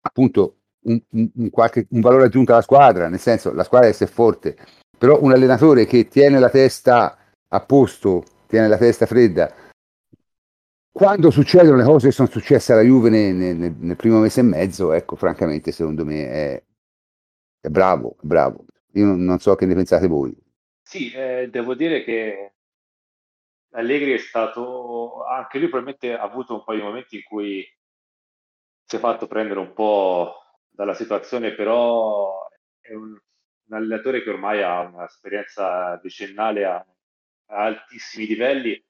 appunto un, un, qualche, un valore aggiunto alla squadra, nel senso la squadra deve essere forte, però un allenatore che tiene la testa a posto, tiene la testa fredda, quando succedono le cose che sono successe alla Juve nel, nel, nel primo mese e mezzo, ecco, francamente, secondo me è, È bravo, è bravo. Io non, non so che ne pensate voi. Sì, eh, devo dire che Allegri è stato, anche lui probabilmente ha avuto un paio di momenti in cui si è fatto prendere un po' dalla situazione, però è un, un allenatore che ormai ha un'esperienza decennale a, a altissimi livelli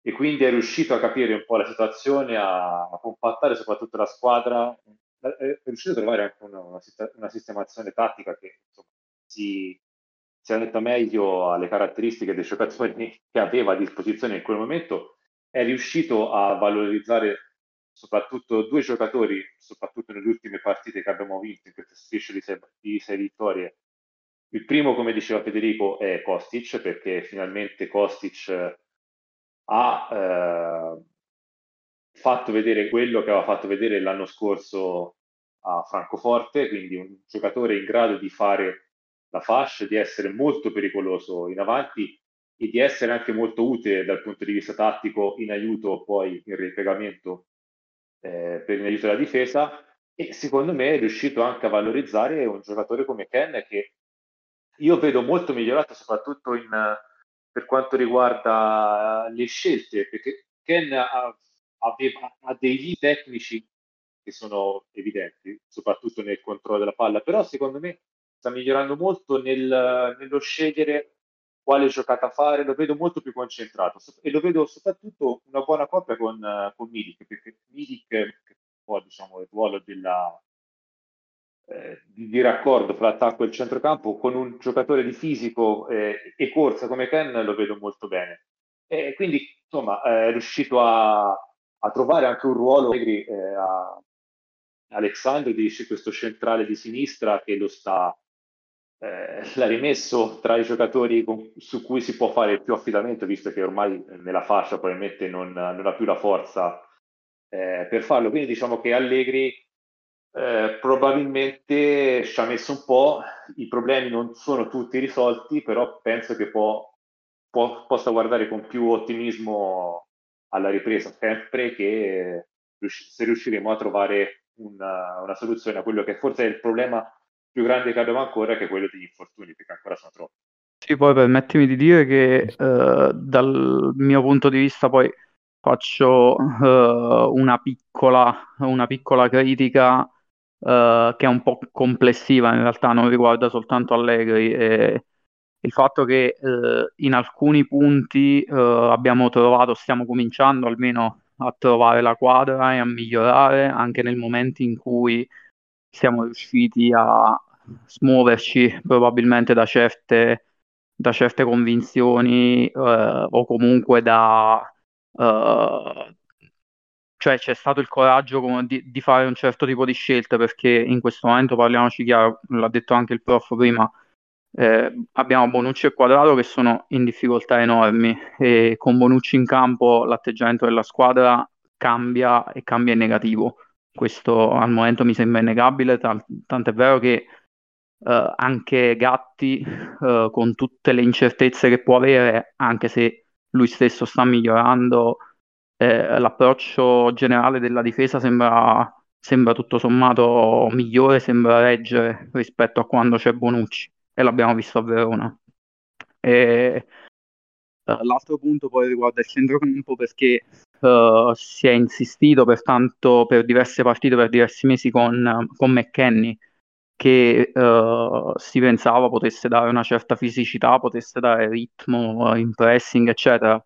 e quindi è riuscito a capire un po' la situazione, a, a compattare soprattutto la squadra, è riuscito a trovare anche una, una, una sistemazione tattica che insomma, si, si adatta meglio alle caratteristiche dei giocatori che aveva a disposizione in quel momento, è riuscito a valorizzare soprattutto due giocatori, soprattutto nelle ultime partite che abbiamo vinto in questa striscia di sei, di sei vittorie. Il primo, come diceva Federico, è Kostic, perché finalmente Kostic ha eh, fatto vedere quello che aveva fatto vedere l'anno scorso a Francoforte, quindi un giocatore in grado di fare la fascia, di essere molto pericoloso in avanti e di essere anche molto utile dal punto di vista tattico in aiuto poi in ripiegamento eh, per in aiuto alla difesa e secondo me è riuscito anche a valorizzare un giocatore come Ken che io vedo molto migliorato soprattutto in, per quanto riguarda le scelte perché Ken ha, aveva, ha degli tecnici che sono evidenti soprattutto nel controllo della palla però secondo me sta migliorando molto nel, nello scegliere quale giocata fare, lo vedo molto più concentrato e lo vedo soprattutto una buona coppia con, con Milik, perché Milik che può diciamo il ruolo della, eh, di, di, raccordo fra attacco e centrocampo con un giocatore di fisico eh, e corsa come Ken lo vedo molto bene. E quindi insomma è riuscito a, a trovare anche un ruolo eh, a Alexandro di questo centrale di sinistra che lo sta eh, l'ha rimesso tra i giocatori con, su cui si può fare più affidamento, visto che ormai nella fascia probabilmente non, non ha più la forza eh, per farlo. Quindi diciamo che Allegri eh, probabilmente ci ha messo un po', i problemi non sono tutti risolti, però penso che può, può, possa guardare con più ottimismo alla ripresa, sempre che se riusciremo a trovare una, una soluzione a quello che forse è il problema più grande che ancora che quello degli infortuni, perché ancora sono troppi. Sì, poi permettimi di dire che eh, dal mio punto di vista poi faccio eh, una, piccola, una piccola critica eh, che è un po' complessiva, in realtà non riguarda soltanto Allegri. E il fatto che eh, in alcuni punti eh, abbiamo trovato, stiamo cominciando almeno a trovare la quadra e a migliorare anche nel momento in cui siamo riusciti a smuoverci probabilmente da certe, da certe convinzioni eh, o comunque da... Eh, cioè c'è stato il coraggio di, di, fare un certo tipo di scelte perché in questo momento parliamoci chiaro, l'ha detto anche il prof prima, eh, abbiamo Bonucci e Quadrato che sono in difficoltà enormi e con Bonucci in campo l'atteggiamento della squadra cambia e cambia in negativo. Questo al momento mi sembra innegabile, tant'è vero che Uh, anche Gatti, uh, con tutte le incertezze che può avere, anche se lui stesso sta migliorando, eh, l'approccio generale della difesa sembra, sembra, tutto sommato migliore, sembra reggere rispetto a quando c'è Bonucci e l'abbiamo visto a Verona. E, uh, l'altro punto poi riguarda il centrocampo perché si è insistito per, tanto, per diverse partite, per diversi mesi con, con McKenny che uh, si pensava potesse dare una certa fisicità, potesse dare ritmo in pressing, eccetera.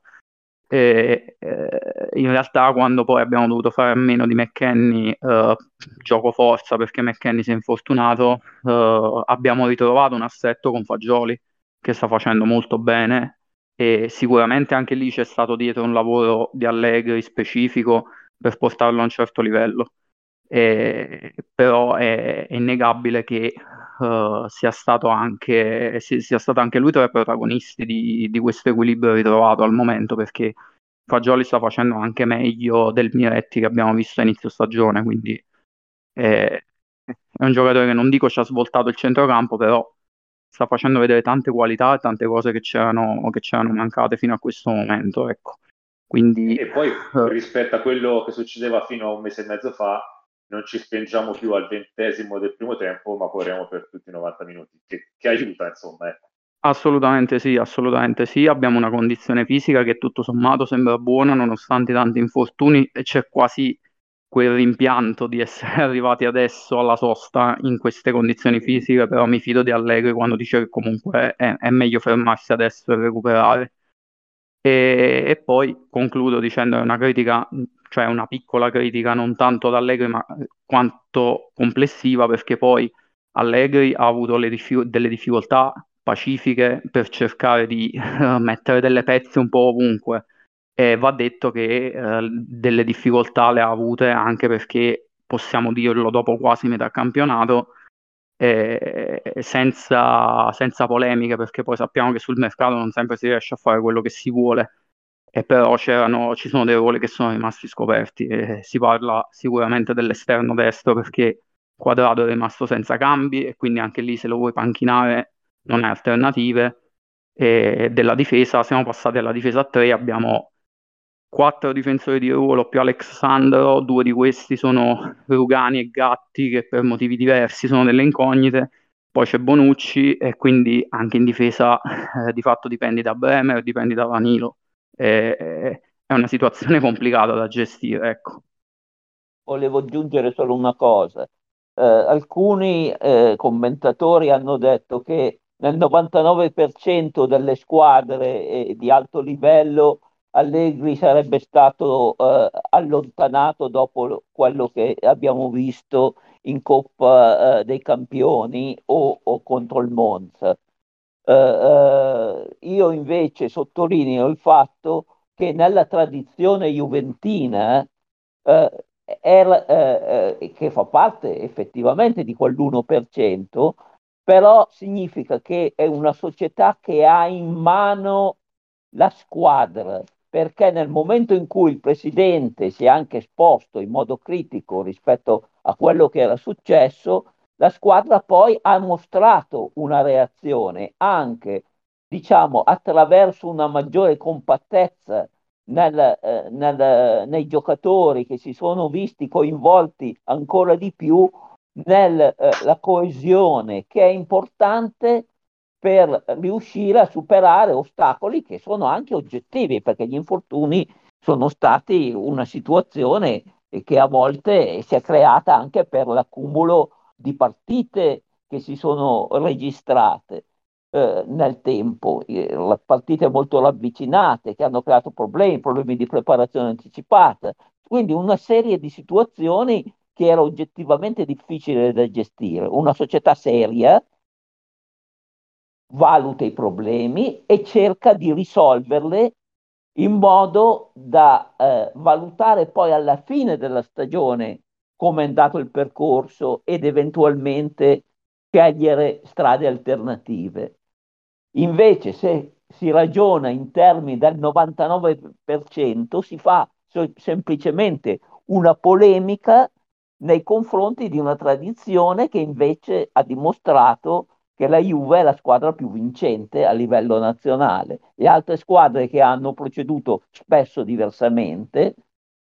E, eh, in realtà, quando poi abbiamo dovuto fare a meno di McKenny, uh, gioco forza perché McKenny si è infortunato, uh, abbiamo ritrovato un assetto con Fagioli che sta facendo molto bene e sicuramente anche lì c'è stato dietro un lavoro di Allegri specifico per portarlo a un certo livello eh, però è, è, innegabile che uh, sia, stato anche, sia, stato anche lui tra i protagonisti di, di, questo equilibrio ritrovato al momento, perché Fagioli sta facendo anche meglio del Miretti che abbiamo visto a inizio stagione, quindi è, è un giocatore che non dico ci ha svoltato il centrocampo, però sta facendo vedere tante qualità e tante cose che c'erano, che c'erano mancate fino a questo momento. Ecco. Quindi, e poi rispetto a quello che succedeva fino a un mese e mezzo fa, non ci spingiamo più al ventesimo del primo tempo, ma corriamo per tutti i 90 minuti, che, che aiuta, insomma. Ecco. Assolutamente sì, assolutamente sì. Abbiamo una condizione fisica che tutto sommato sembra buona nonostante tanti infortuni e c'è quasi quel rimpianto di essere arrivati adesso alla sosta in queste condizioni fisiche, però mi fido di Allegri quando dice che comunque è, è meglio fermarsi adesso e recuperare. E, e, poi concludo dicendo una critica, cioè una piccola critica, non tanto ad Allegri, ma quanto complessiva, perché poi Allegri ha avuto diffi- delle difficoltà pacifiche per cercare di uh, mettere delle pezze un po' ovunque. E va detto che uh, delle difficoltà le ha avute anche perché possiamo dirlo dopo quasi metà campionato eh, senza, senza polemiche perché poi sappiamo che sul mercato non sempre si riesce a fare quello che si vuole e però ci sono dei ruoli che sono rimasti scoperti e si parla sicuramente dell'esterno destro perché Quadrado è rimasto senza cambi e quindi anche lì se lo vuoi panchinare non hai alternative. E della difesa, siamo passati alla difesa a 3, abbiamo quattro difensori di ruolo più Alexandro, due di questi sono Rugani e Gatti che per motivi diversi sono delle incognite, poi c'è Bonucci e quindi anche in difesa eh, di fatto dipendi da Bremer, dipendi da Vanilo. E, è una situazione complicata da gestire, ecco. Volevo aggiungere solo una cosa. Eh, alcuni eh, commentatori hanno detto che nel 99% delle squadre eh, di alto livello Allegri sarebbe stato eh, allontanato dopo quello che abbiamo visto in Coppa eh, dei Campioni o, o, contro il Monza. Eh, eh io invece sottolineo il fatto che nella tradizione juventina eh, era, eh, che fa parte effettivamente di quell'1%, però significa che è una società che ha in mano la squadra, perché nel momento in cui il presidente si è anche esposto in modo critico rispetto a quello che era successo, la squadra poi ha mostrato una reazione anche, diciamo, attraverso una maggiore compattezza nel, eh, nel, nei giocatori che si sono visti coinvolti ancora di più nella eh, coesione che è importante per riuscire a superare ostacoli che sono anche oggettivi, perché gli infortuni sono stati una situazione che a volte si è creata anche per l'accumulo di partite che si sono registrate eh, nel tempo, eh, partite molto ravvicinate che hanno creato problemi, problemi di preparazione anticipata, quindi una serie di situazioni che era oggettivamente difficile da gestire. Una società seria valuta i problemi e cerca di risolverle in modo da eh, valutare poi alla fine della stagione come è andato il percorso ed eventualmente scegliere strade alternative. Invece se si ragiona in termini del 99%, si fa so- semplicemente una polemica nei confronti di una tradizione che invece ha dimostrato che la Juve è la squadra più vincente a livello nazionale. Le altre squadre che hanno proceduto spesso diversamente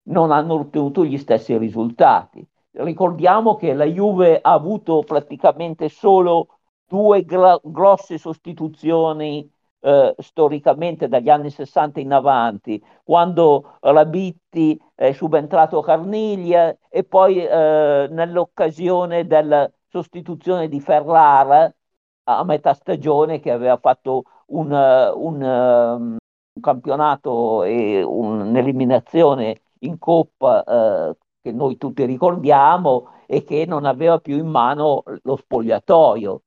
non hanno ottenuto gli stessi risultati. Ricordiamo che la Juve ha avuto praticamente solo due gra- grosse sostituzioni eh, storicamente dagli anni 60 in avanti, quando Rabitti è subentrato Carniglia e poi eh, nell'occasione della sostituzione di Ferrara a metà stagione che aveva fatto un, un, un campionato e un'eliminazione in Coppa eh, che noi tutti ricordiamo e che non aveva più in mano lo spogliatoio.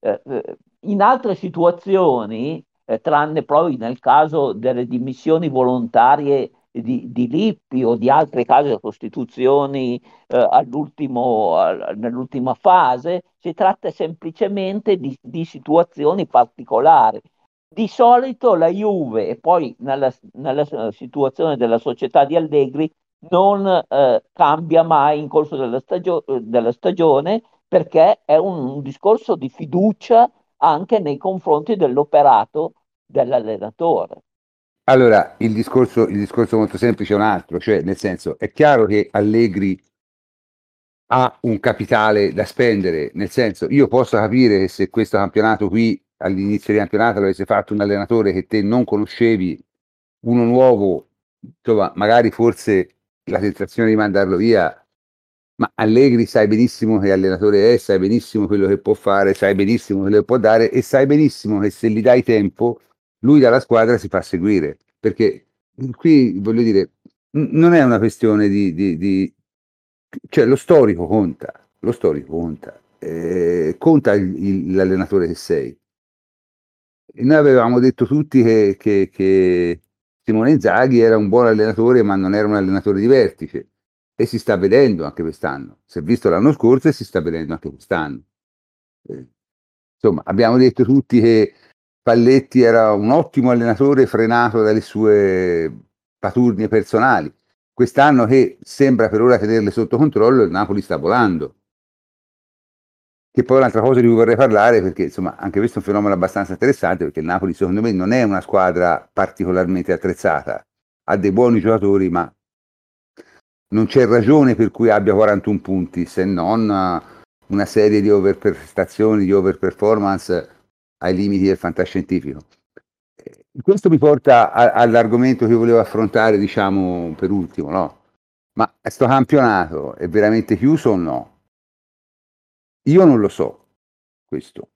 Eh, eh in altre situazioni, eh, tranne poi nel caso delle dimissioni volontarie di, di Lippi o di altre case costituzioni eh, nell'ultima fase, si tratta semplicemente di, di, situazioni particolari. Di solito la Juve, e poi nella, nella situazione della società di Allegri, non eh, cambia mai in corso della, stagio- della stagione perché è un, un discorso di fiducia anche nei confronti dell'operato dell'allenatore. Allora, il discorso, il discorso molto semplice è un altro, cioè nel senso è chiaro che Allegri ha un capitale da spendere, nel senso io posso capire che se questo campionato qui all'inizio del campionato l'avesse fatto un allenatore che te non conoscevi, uno nuovo, insomma, magari forse la tentazione di mandarlo via, ma Allegri sai benissimo che allenatore è, sai benissimo quello che può fare, sai benissimo quello che può dare e sai benissimo che se gli dai tempo, lui dalla squadra si fa seguire, perché qui voglio dire, non è una questione di, di, di cioè lo storico conta, lo storico conta, eh, conta il, il, l'allenatore che sei. E noi avevamo detto tutti che, che, che Simone Zaghi era un buon allenatore, ma non era un allenatore di vertice. E si sta vedendo anche quest'anno. Si è visto l'anno scorso e si sta vedendo anche quest'anno. Eh, insomma, abbiamo detto tutti che Palletti era un ottimo allenatore frenato dalle sue paturnie personali. Quest'anno che sembra per ora tenerle sotto controllo, il Napoli sta volando. Che poi un'altra cosa di cui vorrei parlare, perché insomma anche questo è un fenomeno abbastanza interessante, perché il Napoli secondo me non è una squadra particolarmente attrezzata, ha dei buoni giocatori, ma non c'è ragione per cui abbia 41 punti, se non una serie di overprestazioni, di overperformance ai limiti del fantascientifico. Questo mi porta a, all'argomento che volevo affrontare, diciamo, per ultimo, no? Ma questo campionato è veramente chiuso o no? Io non lo so, questo.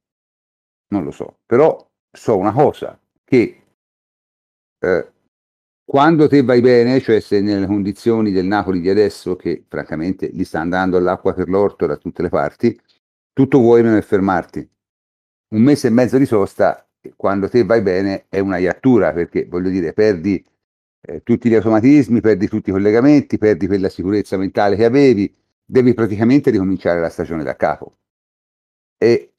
Non lo so. Però so una cosa, che eh, quando te vai bene, cioè se nelle condizioni del Napoli di adesso, che francamente gli sta andando all'acqua per l'orto da tutte le parti, tutto vuoi meno fermarti. Un mese e mezzo di sosta quando te vai bene è una iattura, perché voglio dire, perdi eh, tutti gli automatismi, perdi tutti i collegamenti, perdi quella sicurezza mentale che avevi, devi praticamente ricominciare la stagione da capo. E,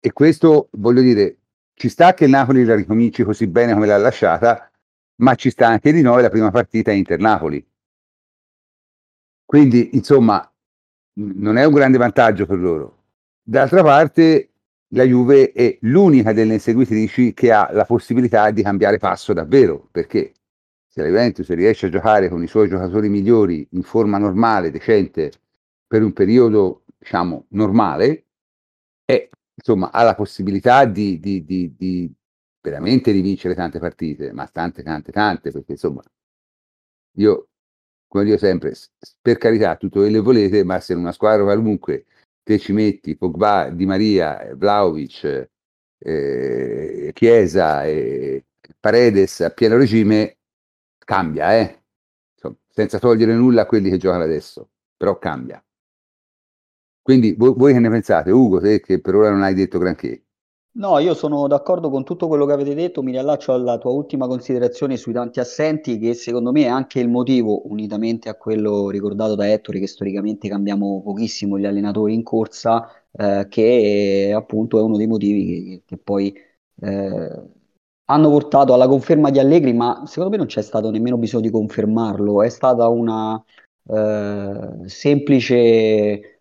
e questo, voglio dire, ci sta che Napoli la ricominci così bene come l'ha lasciata, ma ci sta anche di noi la prima partita Inter-Napoli. Quindi, insomma, non è un grande vantaggio per loro. D'altra parte, la Juve è l'unica delle inseguitrici che ha la possibilità di cambiare passo davvero, perché se la Juventus riesce a giocare con i suoi giocatori migliori in forma normale, decente, per un periodo, diciamo, normale, è, insomma, ha la possibilità di, di, di, di veramente di vincere tante partite, ma tante, tante, tante, perché insomma, io, come dico sempre, per carità, tutto quello che volete, ma se una squadra qualunque te ci metti Pogba, Di Maria, Vlaovic, eh, Chiesa e Paredes a pieno regime, cambia, eh? Insomma, senza togliere nulla a quelli che giocano adesso, però cambia. Quindi voi, voi che ne pensate? Ugo, te che per ora non hai detto granché. No, io sono d'accordo con tutto quello che avete detto, mi riallaccio alla tua ultima considerazione sui tanti assenti, che secondo me è anche il motivo, unitamente a quello ricordato da Ettore, che storicamente cambiamo pochissimo gli allenatori in corsa, eh, che appunto è uno dei motivi che, che poi eh, hanno portato alla conferma di Allegri, ma secondo me non c'è stato nemmeno bisogno di confermarlo, è stata una eh, semplice...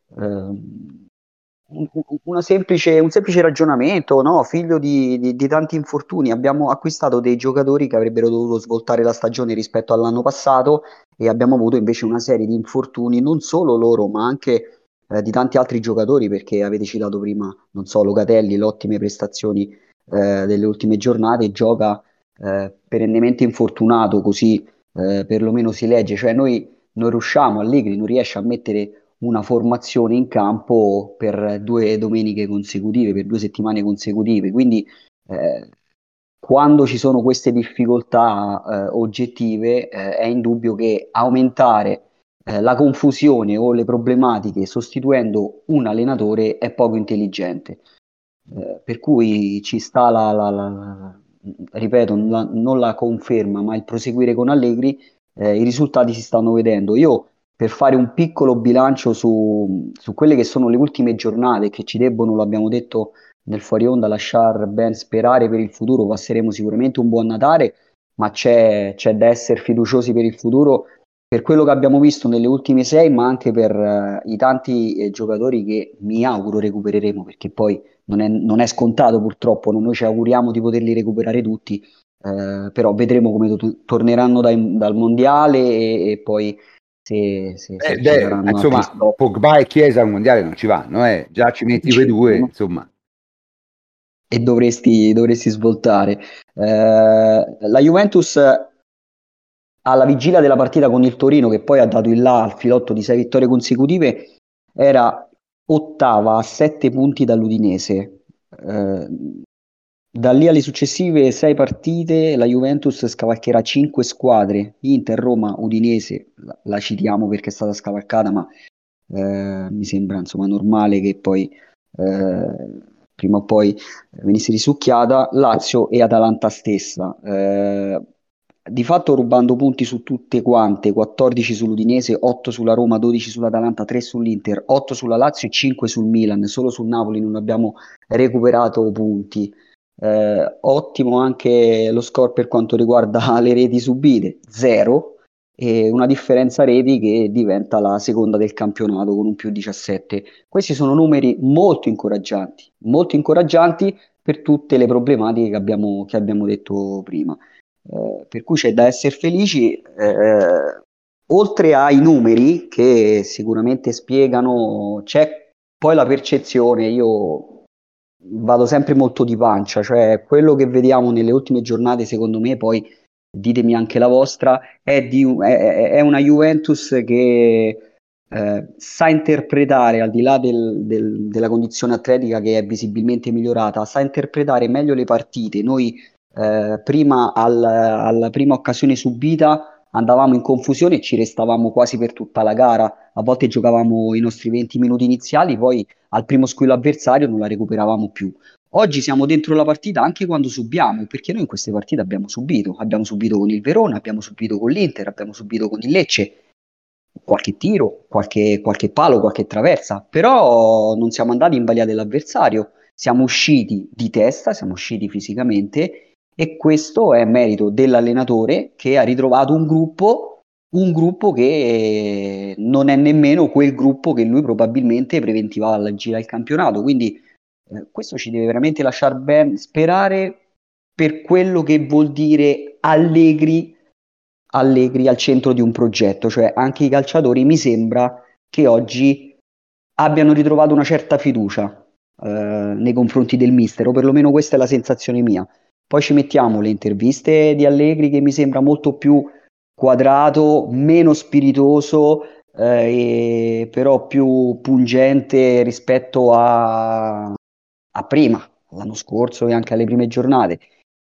Semplice, un semplice ragionamento, no? figlio di, di, di, tanti infortuni. Abbiamo acquistato dei giocatori che avrebbero dovuto svoltare la stagione rispetto all'anno passato e abbiamo avuto invece una serie di infortuni, non solo loro, ma anche eh, di tanti altri giocatori, perché avete citato prima, non so, Locatelli, le ottime prestazioni eh, delle ultime giornate, gioca eh, perennemente infortunato, così eh, perlomeno si legge. Cioè noi non riusciamo, Allegri non riesce a mettere una formazione in campo per due domeniche consecutive, per due settimane consecutive. Quindi eh, quando ci sono queste difficoltà eh, oggettive eh, è indubbio che aumentare eh, la confusione o le problematiche sostituendo un allenatore è poco intelligente. Eh, per cui ci sta la, la, la ripeto, la, non la conferma, ma il proseguire con Allegri, eh, i risultati si stanno vedendo. Io per fare un piccolo bilancio su, su, quelle che sono le ultime giornate che ci debbono, l'abbiamo detto nel fuori onda, lasciare ben sperare per il futuro. Passeremo sicuramente un buon Natale, ma c'è, c'è da essere fiduciosi per il futuro per quello che abbiamo visto nelle ultime sei, ma anche per uh, i tanti eh, giocatori che mi auguro recupereremo, perché poi non è, non è scontato purtroppo, noi ci auguriamo di poterli recuperare tutti, eh, però vedremo come to- torneranno dai, dal mondiale e, e poi se, se eh, beh, insomma, Pogba e Chiesa al mondiale non ci vanno, eh. già ci metti quei due, insomma. E dovresti, dovresti svoltare. Eh, la Juventus alla vigilia della partita con il Torino, che poi ha dato il là al filotto di sei vittorie consecutive, era ottava a sette punti dall'Udinese. Eh, da lì alle successive sei partite la Juventus scavalcherà cinque squadre, Inter, Roma, Udinese, la, citiamo perché è stata scavalcata, ma eh, mi sembra insomma normale che poi eh, prima o poi venisse risucchiata, Lazio e Atalanta stessa. Eh, di fatto rubando punti su tutte quante, 14 sull'Udinese, 8 sulla Roma, 12 sull'Atalanta, 3 sull'Inter, 8 sulla Lazio e 5 sul Milan, solo sul Napoli non abbiamo recuperato punti. Eh, ottimo anche lo score per quanto riguarda le reti subite, 0 e una differenza reti che diventa la seconda del campionato con un più 17. Questi sono numeri molto incoraggianti, molto incoraggianti per tutte le problematiche che abbiamo, che abbiamo detto prima. Eh, per cui c'è da essere felici, eh, oltre ai numeri che sicuramente spiegano, c'è poi la percezione, io vado sempre molto di pancia, cioè quello che vediamo nelle ultime giornate secondo me poi ditemi anche la vostra, è, di, è, è una Juventus che eh, sa interpretare, al di là del, del, della condizione atletica che è visibilmente migliorata, sa interpretare meglio le partite. Noi eh, prima al, alla prima occasione subita andavamo in confusione e ci restavamo quasi per tutta la gara. A volte giocavamo i nostri 20 minuti iniziali, poi al primo squillo avversario non la recuperavamo più. Oggi siamo dentro la partita anche quando subiamo, perché noi in queste partite abbiamo subito. Abbiamo subito con il Verona, abbiamo subito con l'Inter, abbiamo subito con il Lecce. Qualche tiro, qualche, qualche palo, qualche traversa, però non siamo andati in balia dell'avversario. Siamo usciti di testa, siamo usciti fisicamente e questo è merito dell'allenatore che ha ritrovato un gruppo, un gruppo che non è nemmeno quel gruppo che lui probabilmente preventiva alla gira del campionato. Quindi eh, questo ci deve veramente lasciare ben sperare per quello che vuol dire Allegri, Allegri al centro di un progetto, cioè anche i calciatori mi sembra che oggi abbiano ritrovato una certa fiducia eh, nei confronti del mister, o perlomeno questa è la sensazione mia. Poi ci mettiamo le interviste di Allegri che mi sembra molto più quadrato, meno spiritoso, eh, però più pungente rispetto a, a prima, l'anno scorso e anche alle prime giornate.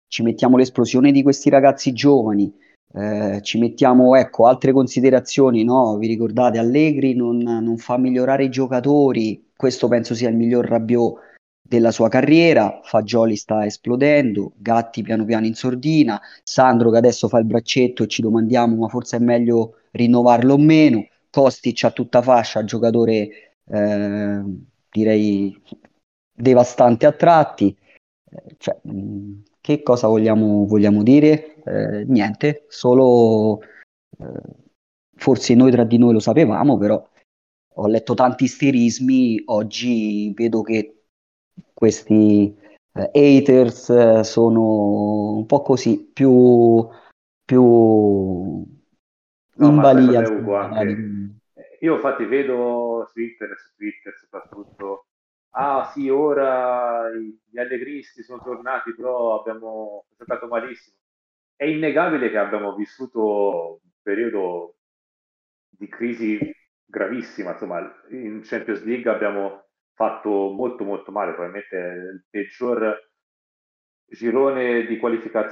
Ci mettiamo l'esplosione di questi ragazzi giovani, eh, ci mettiamo ecco, altre considerazioni, no? vi ricordate Allegri non, non, fa migliorare i giocatori, questo penso sia il miglior Rabiot della sua carriera, Fagioli sta esplodendo, Gatti piano piano in sordina, Sandro che adesso fa il braccetto e ci domandiamo ma forse è meglio rinnovarlo o meno, Kostic a tutta fascia, giocatore eh, direi devastante a tratti. Eh, cioè, che cosa vogliamo, vogliamo dire? Eh, niente, solo eh, forse noi tra di noi lo sapevamo, però ho letto tanti isterismi, oggi vedo che questi eh, haters eh, sono un po' così, più, più no, in balia. Io infatti vedo su internet, su Twitter soprattutto, ah sì, ora gli allegristi sono tornati, però abbiamo giocato malissimo. È innegabile che abbiamo vissuto un periodo di crisi gravissima, insomma, in Champions League abbiamo fatto molto molto male, probabilmente il peggior girone di qualificazioni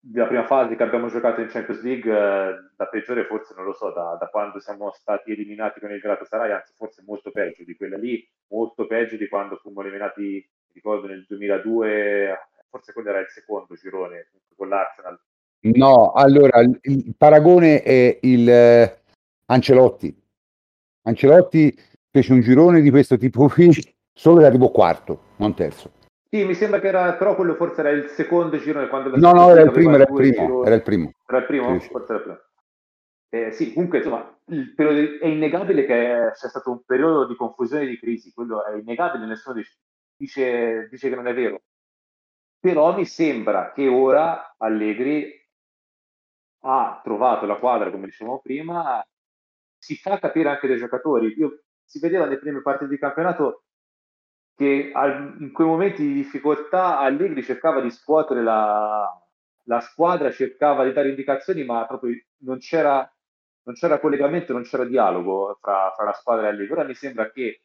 della prima fase che abbiamo giocato in Champions League, eh, la peggiore forse non lo so, da, da, quando siamo stati eliminati con il Galatasaray, anzi forse molto peggio di quella lì, molto peggio di quando fummo eliminati, ricordo nel 2002, forse quello era il secondo girone con l'Arsenal. No, allora il paragone è il eh, Ancelotti. Ancelotti fece un girone di questo tipo qui, solo che arrivò quarto, non terzo. Sì, mi sembra che era, però quello forse era il secondo girone quando... No, no, era il primo, era il primo, era il primo. Era il primo? Sì, Forse era il primo. Eh, sì, comunque insomma, è innegabile che sia stato un periodo di confusione e di crisi, quello è innegabile, nessuno dice, dice che non è vero. Però mi sembra che ora Allegri ha trovato la quadra, come dicevamo prima, si fa capire anche dai giocatori. Io, si vedeva nelle prime partite di campionato che al, in quei momenti di difficoltà Allegri cercava di scuotere la, la squadra, cercava di dare indicazioni, ma proprio non c'era, non c'era collegamento, non c'era dialogo fra, fra la squadra e Allegri. Ora mi sembra che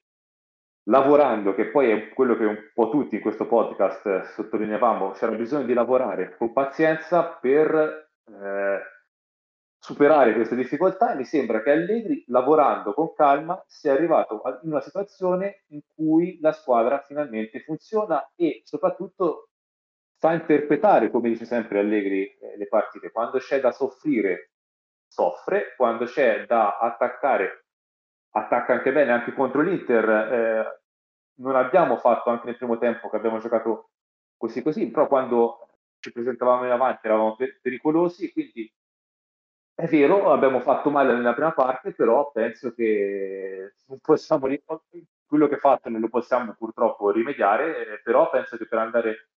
lavorando, che poi è quello che un po' tutti in questo podcast sottolineavamo, c'era bisogno di lavorare con pazienza per eh, superare queste difficoltà e mi sembra che Allegri, lavorando con calma, sia arrivato in una situazione in cui la squadra finalmente funziona e soprattutto fa interpretare, come dice sempre Allegri, eh, le partite. Quando c'è da soffrire, soffre, quando c'è da attaccare, attacca anche bene, anche contro l'Inter. Eh, non abbiamo fatto anche nel primo tempo che abbiamo giocato così così, però quando ci presentavamo in avanti eravamo pericolosi, quindi è vero, abbiamo fatto male nella prima parte, però penso che non possiamo, quello che fatto non lo possiamo purtroppo rimediare, però penso che per andare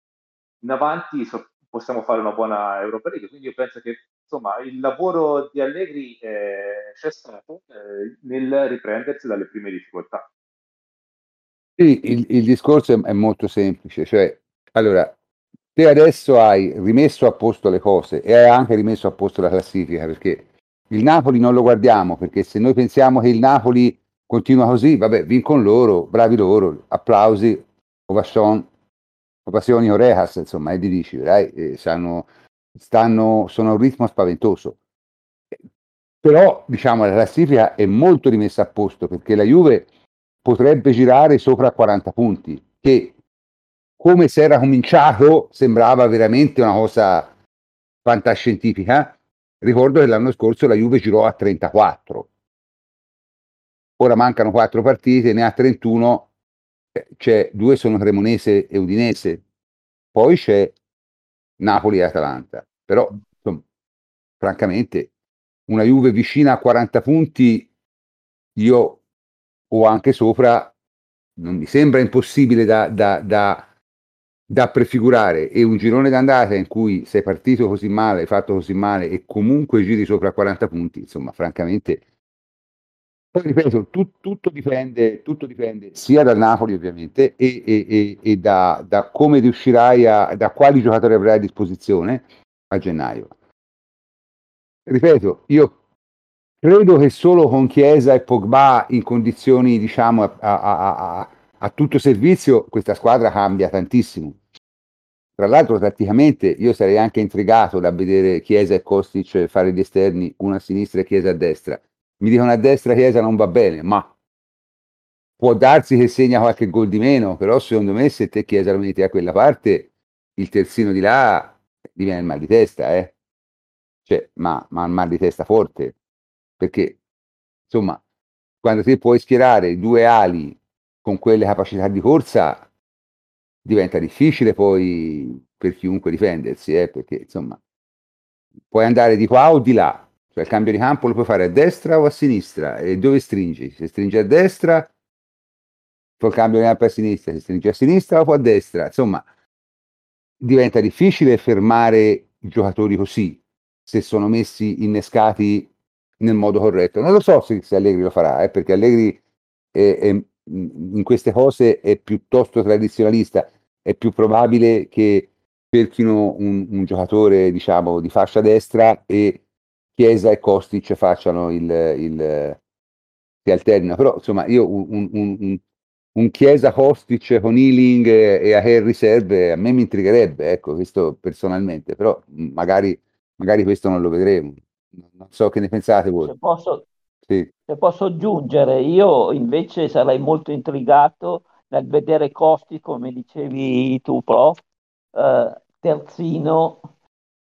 in avanti possiamo fare una buona Europa League. Quindi io penso che insomma, il lavoro di Allegri eh, c'è stato eh, nel riprendersi dalle prime difficoltà. Sì, il, il discorso è, è molto semplice, cioè, allora, te adesso hai rimesso a posto le cose e hai anche rimesso a posto la classifica perché il Napoli non lo guardiamo perché se noi pensiamo che il Napoli continua così, vabbè, vincono loro, bravi loro, applausi, ovation, ovazioni orejas, insomma, è difficile, eh, stanno, stanno, sono a un ritmo spaventoso. Però, diciamo, la classifica è molto rimessa a posto perché la Juve potrebbe girare sopra 40 punti, che come si era cominciato sembrava veramente una cosa fantascientifica. Ricordo che l'anno scorso la Juve girò a 34. Ora mancano quattro partite, ne ha 31, eh, c'è due sono Cremonese e Udinese, poi c'è Napoli e Atalanta. Però, insomma, francamente, una Juve vicina a 40 punti, io o anche sopra, non mi sembra impossibile da, da, da da prefigurare e un girone d'andata in cui sei partito così male, hai fatto così male e comunque giri sopra 40 punti, insomma, francamente. Poi ripeto, tu, tutto, dipende, tutto dipende sia dal Napoli ovviamente e, e, e, e da, da, come riuscirai a, da quali giocatori avrai a disposizione a gennaio. Ripeto, io credo che solo con Chiesa e Pogba in condizioni, diciamo, a, a, a a tutto servizio questa squadra cambia tantissimo. Tra l'altro, tatticamente, io sarei anche intrigato da vedere Chiesa e Kostic fare gli esterni, una a sinistra e Chiesa a destra. Mi dicono a destra Chiesa non va bene, ma può darsi che segna qualche gol di meno, però secondo me se te Chiesa lo metti a quella parte, il terzino di là diviene il mal di testa, eh? Cioè, ma, ma il mal di testa forte, perché insomma, quando ti puoi schierare due ali con quelle capacità di corsa diventa difficile poi per chiunque difendersi, eh, perché insomma puoi andare di qua o di là, cioè il cambio di campo lo puoi fare a destra o a sinistra e dove stringi? Se stringi a destra poi cambio di campo a sinistra, se stringi a sinistra o a destra, insomma diventa difficile fermare i giocatori così se sono messi innescati nel modo corretto. Non lo so se, se Allegri lo farà, eh, perché Allegri è, è, in queste cose è piuttosto tradizionalista, è più probabile che cerchino un, un giocatore diciamo di fascia destra e Chiesa e Kostic facciano il, il si alternino, però insomma io un, un, un, un Chiesa Kostic con Ealing e a Harry serve a me mi intrigherebbe, ecco, questo personalmente, però magari, magari questo non lo vedremo. Non so che ne pensate voi. Se posso, sì. Se posso aggiungere, io invece sarei molto intrigato nel vedere Costi, come dicevi tu, prof, eh, terzino,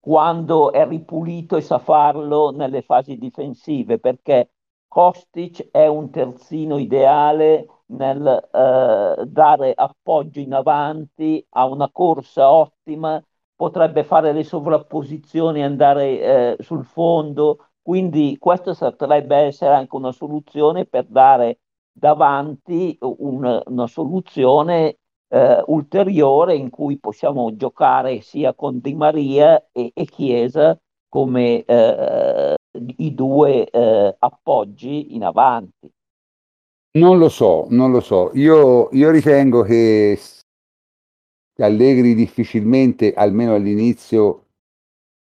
quando è ripulito e sa farlo nelle fasi difensive, perché Kostic è un terzino ideale nel eh, dare appoggio in avanti a una corsa ottima, potrebbe fare le sovrapposizioni, andare eh, sul fondo, quindi questa potrebbe essere anche una soluzione per dare davanti un, una soluzione eh, ulteriore in cui possiamo giocare sia con Di Maria e, e Chiesa come eh, i due eh, appoggi in avanti. Non lo so, non lo so. Io, io ritengo che Allegri difficilmente, almeno all'inizio,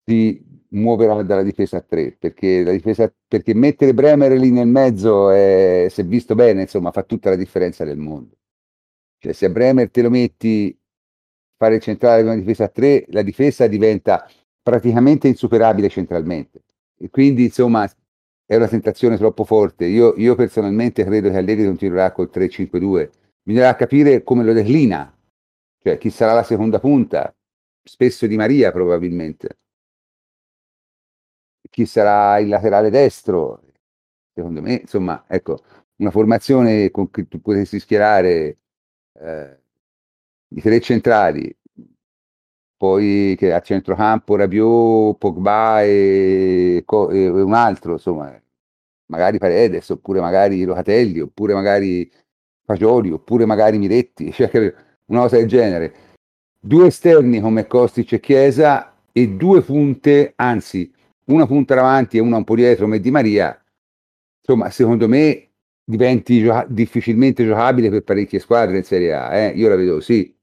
si muoverà dalla difesa a 3 perché, difesa, perché mettere Bremer lì nel mezzo, è, se visto bene, insomma, fa tutta la differenza del mondo. Cioè, se a Bremer te lo metti fare centrale con una difesa a 3, la difesa diventa praticamente insuperabile centralmente. E quindi, insomma, è una tentazione troppo forte. Io, io personalmente credo che Allegri continuerà col 3-5-2. Bisognerà capire come lo declina, cioè chi sarà la seconda punta, spesso Di Maria probabilmente. Chi sarà il laterale destro? Secondo me, insomma, ecco, una formazione con cui tu potessi schierare eh, i tre centrali, poi che a centrocampo Rabiot, Pogba e, e, un altro, insomma, magari Paredes, oppure magari Locatelli, oppure magari Fagioli, oppure magari Miretti, cioè una cosa del genere. Due esterni come Kostic e Chiesa e due punte, anzi una punta davanti e una un po' dietro come Di Maria, insomma, secondo me diventi gioca- difficilmente giocabile per parecchie squadre in Serie A, eh? io la vedo così.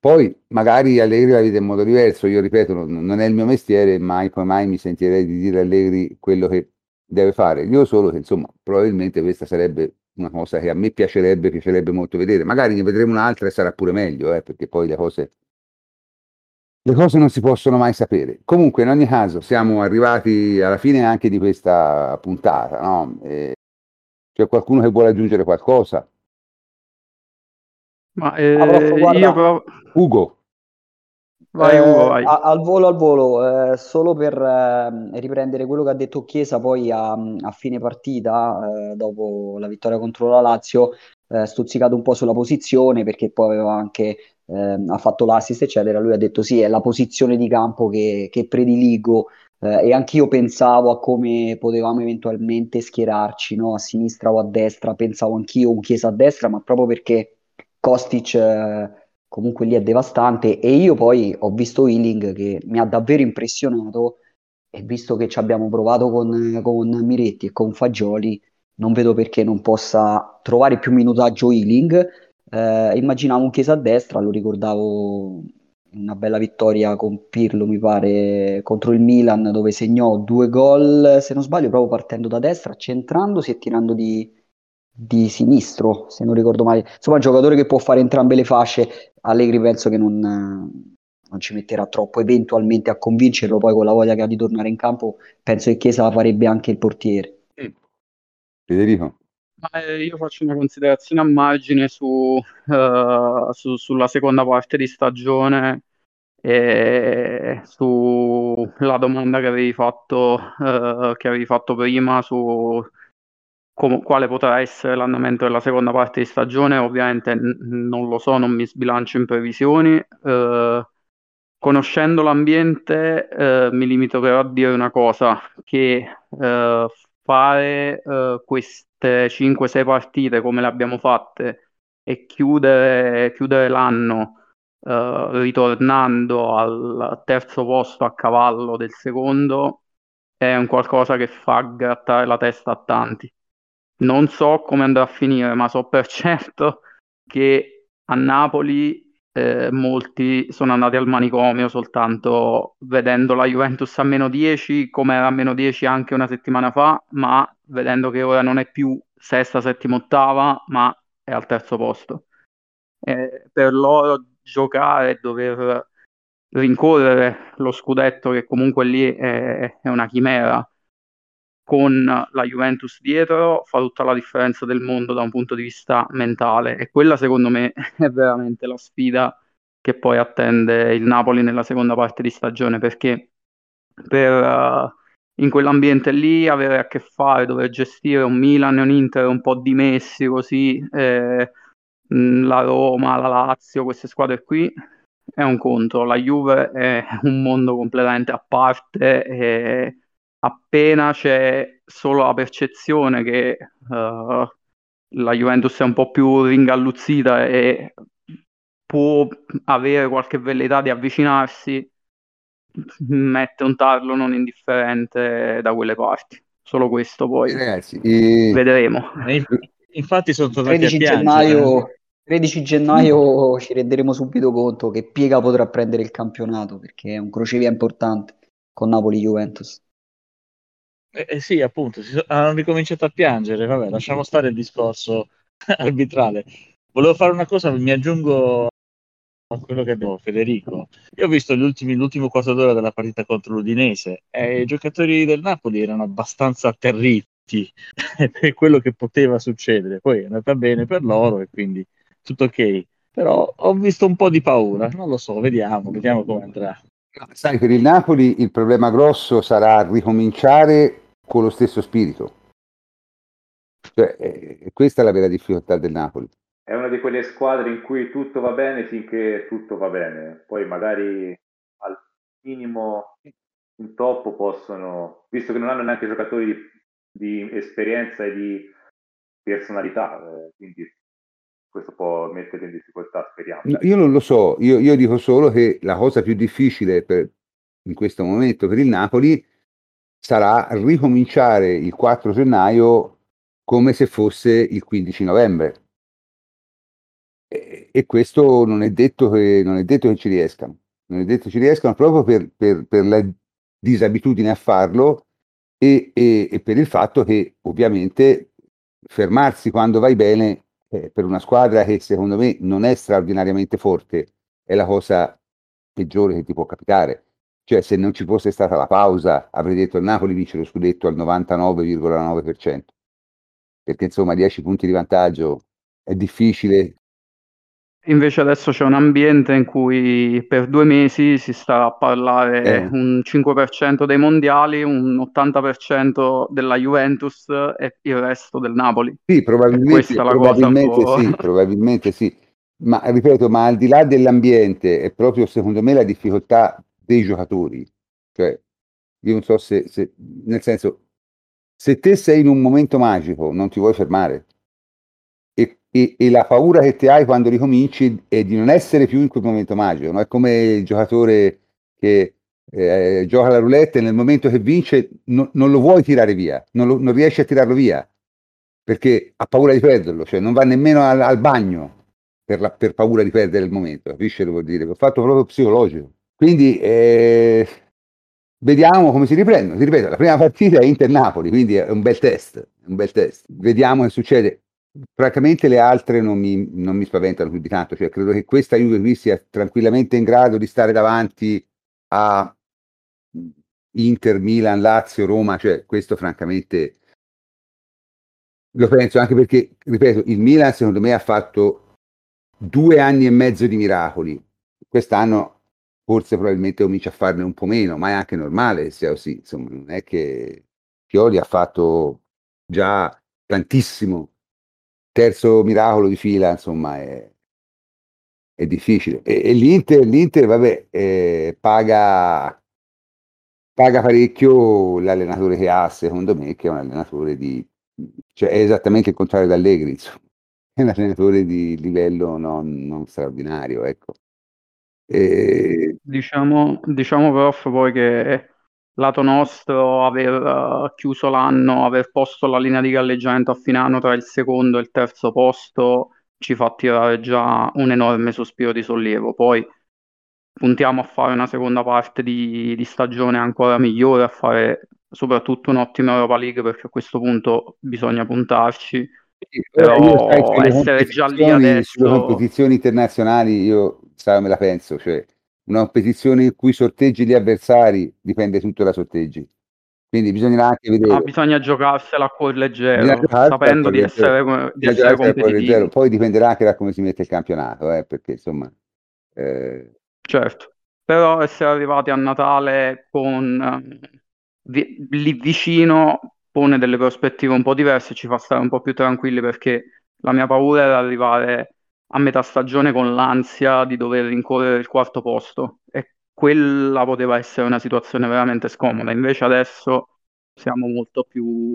Poi magari Allegri la vede in modo diverso, io ripeto, non, non è il mio mestiere, mai poi mai mi sentirei di dire a Allegri quello che deve fare. Io solo che insomma, probabilmente questa sarebbe una cosa che a me piacerebbe, piacerebbe molto vedere. Magari ne vedremo un'altra e sarà pure meglio, eh, perché poi le cose, le cose non si possono mai sapere. Comunque, in ogni caso, siamo arrivati alla fine anche di questa puntata, no? E c'è qualcuno che vuole aggiungere qualcosa? Ma eh, io però... Ugo. Vai, eh, Ugo, vai. A, al volo, al volo, eh, solo per eh, riprendere quello che ha detto Chiesa poi a, a fine partita, eh, dopo la vittoria contro la Lazio, eh, stuzzicato un po' sulla posizione perché poi aveva anche ehm, ha fatto l'assist, eccetera. Lui ha detto: Sì, è la posizione di campo che, che prediligo. Eh, e anch'io pensavo a come potevamo eventualmente schierarci no? a sinistra o a destra. Pensavo anch'io un Chiesa a destra, ma proprio perché Kostic eh, comunque lì è devastante e io poi ho visto Healing che mi ha davvero impressionato e visto che ci abbiamo provato con, con Miretti e con Fagioli non vedo perché non possa trovare più minutaggio Healing eh, immaginavo un Chiesa a destra lo ricordavo una bella vittoria con Pirlo mi pare contro il Milan dove segnò due gol se non sbaglio proprio partendo da destra centrandosi e tirando di, di sinistro, se non ricordo male. Insomma, un giocatore che può fare entrambe le fasce. Allegri penso che non, non, ci metterà troppo eventualmente a convincerlo. Poi con la voglia che ha di tornare in campo, penso che Chiesa la farebbe anche il portiere. Federico. Eh, io faccio una considerazione a margine su, uh, su, sulla seconda parte di stagione e sulla domanda che avevi fatto, uh, che avevi fatto prima su com- quale potrà essere l'andamento della seconda parte di stagione, ovviamente non lo so, non mi sbilancio in previsioni. Eh, conoscendo l'ambiente, eh, mi limito però a dire una cosa, che eh, fare eh, queste 5-6 partite come le abbiamo fatte e chiudere, chiudere l'anno Uh, ritornando al terzo posto a cavallo del secondo è un qualcosa che fa grattare la testa a tanti. Non so come andrà a finire, ma so per certo che a Napoli eh, molti sono andati al manicomio soltanto vedendo la Juventus a meno 10, come era a meno 10 anche una settimana fa, ma vedendo che ora non è più sesta, settima, ottava, ma è al terzo posto. Eh, per loro giocare e dover rincorrere lo scudetto, che comunque lì è, è una chimera, con la Juventus dietro fa tutta la differenza del mondo da un punto di vista mentale e quella secondo me è veramente la sfida che poi attende il Napoli nella seconda parte di stagione perché per uh, in quell'ambiente lì avere a che fare, dover gestire un Milan e un Inter un po' dimessi così, eh, la Roma, la Lazio, queste squadre qui è un conto, la Juve è un mondo completamente a parte e appena c'è solo la percezione che uh, la Juventus è un po' più ringalluzzita e può avere qualche velleità di avvicinarsi, mette un tarlo non indifferente da quelle parti. Solo questo poi Ragazzi, eh, vedremo. Infatti sono tornati 13 a piangere. gennaio, 13 gennaio ci renderemo subito conto che Piega potrà prendere il campionato perché è un crocevia importante con Napoli-Juventus. Eh, eh sì, appunto, si so- hanno ricominciato a piangere. Vabbè, lasciamo stare il discorso arbitrale. Volevo fare una cosa, mi aggiungo a quello che abbiamo Federico. Io ho visto ultimi, l'ultimo quarto d'ora della partita contro l'Udinese e i giocatori del Napoli erano abbastanza atterriti per quello che poteva succedere. Poi è andata bene per loro e quindi tutto ok. Però ho visto un po' di paura, non lo so, vediamo, vediamo come andrà. sai, per il Napoli il problema grosso sarà ricominciare con lo stesso spirito. Cioè, eh, questa è la vera difficoltà del Napoli. È una di quelle squadre in cui tutto va bene finché tutto va bene, poi magari al minimo intoppo possono, visto che non hanno neanche giocatori di, di esperienza e di personalità, eh, quindi questo può mettere in difficoltà, speriamo. Io non lo so, io, io dico solo che la cosa più difficile per- in questo momento per il Napoli sarà ricominciare il 4 gennaio come se fosse il 15 novembre. E, e questo non è detto che, non è detto che ci riescano, non è detto che ci riescano proprio per, per- per la disabitudine a farlo e, e- e per il fatto che ovviamente fermarsi quando vai bene eh, per una squadra che secondo me non è straordinariamente forte è la cosa peggiore che ti può capitare. Cioè, se non ci fosse stata la pausa, avrei detto il Napoli vince lo scudetto al 99,9%. Perché insomma 10 punti di vantaggio è difficile. Invece adesso c'è un ambiente in cui per due mesi si sta a parlare Eh. un 5% dei mondiali, un 80% della Juventus e il resto del Napoli. Sì, probabilmente, probabilmente sì, probabilmente sì. Ma ripeto, ma al di là dell'ambiente è proprio secondo me la difficoltà dei giocatori. Cioè, io non so se, se- nel senso, se te sei in un momento magico, non ti vuoi fermare. E, e- la paura che ti hai quando ricominci è di non essere più in quel momento magico. no? È come il giocatore che eh, gioca la roulette e nel momento che vince no- non lo vuoi tirare via, non, lo- non riesci a tirarlo via perché ha paura di perderlo, cioè non va nemmeno al, al bagno per, la- per paura di perdere il momento, capisci che vuol dire? L'ho fatto proprio psicologico. Quindi eh, vediamo come si riprendono. Ti ripeto, la prima partita è Inter-Napoli, quindi è un bel test, un bel test. Vediamo che succede. Francamente le altre non mi, non mi spaventano più di tanto, cioè credo che questa Juve qui sia tranquillamente in grado di stare davanti a Inter, Milan, Lazio, Roma, cioè questo francamente lo penso anche perché, ripeto, il Milan secondo me ha fatto due anni e mezzo di miracoli. Quest'anno forse probabilmente comincia a farne un po' meno, ma è anche normale che sia così. Insomma, non è che Pioli ha fatto già tantissimo. Terzo miracolo di fila, insomma, è, è difficile. E, e l'Inter, l'Inter, vabbè, eh, paga, paga parecchio l'allenatore che ha, secondo me, che è un allenatore di... cioè è esattamente il contrario di Allegri, insomma. È un allenatore di livello non, non straordinario, ecco. E, Diciamo, diciamo prof poi che lato nostro aver eh, chiuso l'anno, aver posto la linea di galleggiamento a fine anno tra il secondo e il terzo posto ci fa tirare già un enorme sospiro di sollievo. Poi puntiamo a fare una seconda parte di, di stagione ancora migliore, a fare soprattutto un'ottima Europa League perché a questo punto bisogna puntarci. Io Però essere già lì adesso- sulle competizioni internazionali io sai, me la penso, cioè una competizione in cui sorteggi gli avversari dipende tutto da sorteggi. Quindi bisognerà anche vedere. Ah, bisogna giocarsela a cuor leggero, sapendo di leggero. essere, di essere cuore competitivi. Poi dipenderà anche da come si mette il campionato, eh, perché insomma eh, Certo, però essere arrivati a Natale con eh, vi- lì vicino pone delle prospettive un po' diverse, ci fa stare un po' più tranquilli perché la mia paura era arrivare a metà stagione con l'ansia di dover rincorrere il quarto posto e quella poteva essere una situazione veramente scomoda. Invece adesso siamo molto più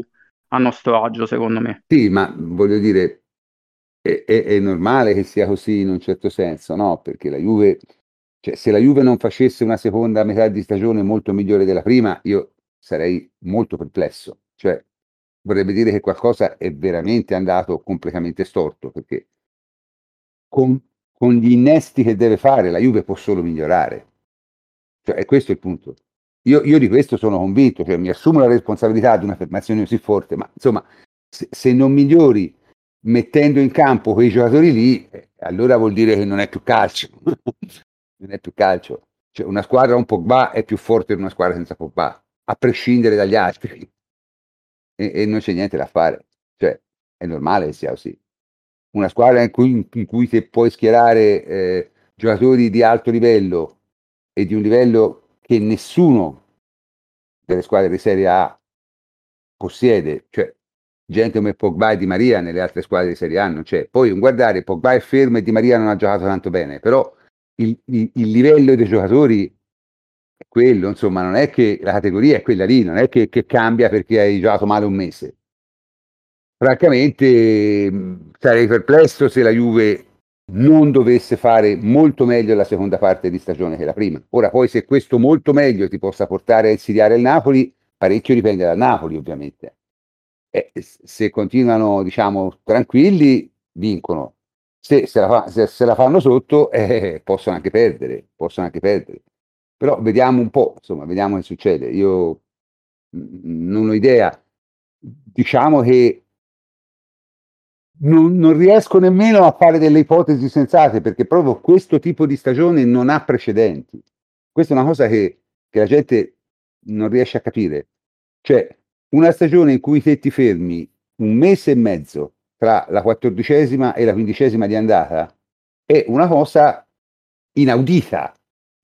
a nostro agio, secondo me. sì, ma voglio dire, è, è- è normale che sia così in un certo senso, no? Perché la Juve Cioè, se la Juve non facesse una seconda metà di stagione molto migliore della prima, io sarei molto perplesso. Cioè, vorrebbe dire che qualcosa è veramente andato completamente storto, perché con, con gli innesti che deve fare la Juve può solo migliorare. Cioè, è questo il punto. Io, io di questo sono convinto, cioè mi assumo la responsabilità di un'affermazione così forte, ma insomma, se, se non migliori mettendo in campo quei giocatori lì, eh, allora vuol dire che non è più calcio. non è più calcio. Cioè, una squadra un Pogba è più forte di una squadra senza Pogba, a prescindere dagli altri. E, e non c'è niente da fare. Cioè, è normale che sia così. Una squadra in cui, in cui te puoi schierare eh, giocatori di alto livello e di un livello che nessuno delle squadre di Serie A possiede, cioè gente come Pogba e Di Maria nelle altre squadre di Serie A non c'è. Poi guardare, Pogba è fermo e Di Maria non ha giocato tanto bene, però il, il, il, livello dei giocatori è quello, insomma, non è che la categoria è quella lì, non è che, che cambia perché hai giocato male un mese. Francamente sarei perplesso se la Juve non dovesse fare molto meglio la seconda parte di stagione che la prima. Ora poi se questo molto meglio ti possa portare a insidiare il Napoli, parecchio dipende dal Napoli ovviamente. E se continuano diciamo tranquilli, vincono se, se, la, fa, se, se la, fanno sotto eh, possono anche perdere, possono anche perdere. Però vediamo un po', insomma, vediamo che succede. Io non ho idea. Diciamo che non, non, riesco nemmeno a fare delle ipotesi sensate perché proprio questo tipo di stagione non ha precedenti. Questa è una cosa che, che la gente non riesce a capire. Cioè, una stagione in cui te ti fermi un mese e mezzo tra la quattordicesima e la quindicesima di andata è una cosa inaudita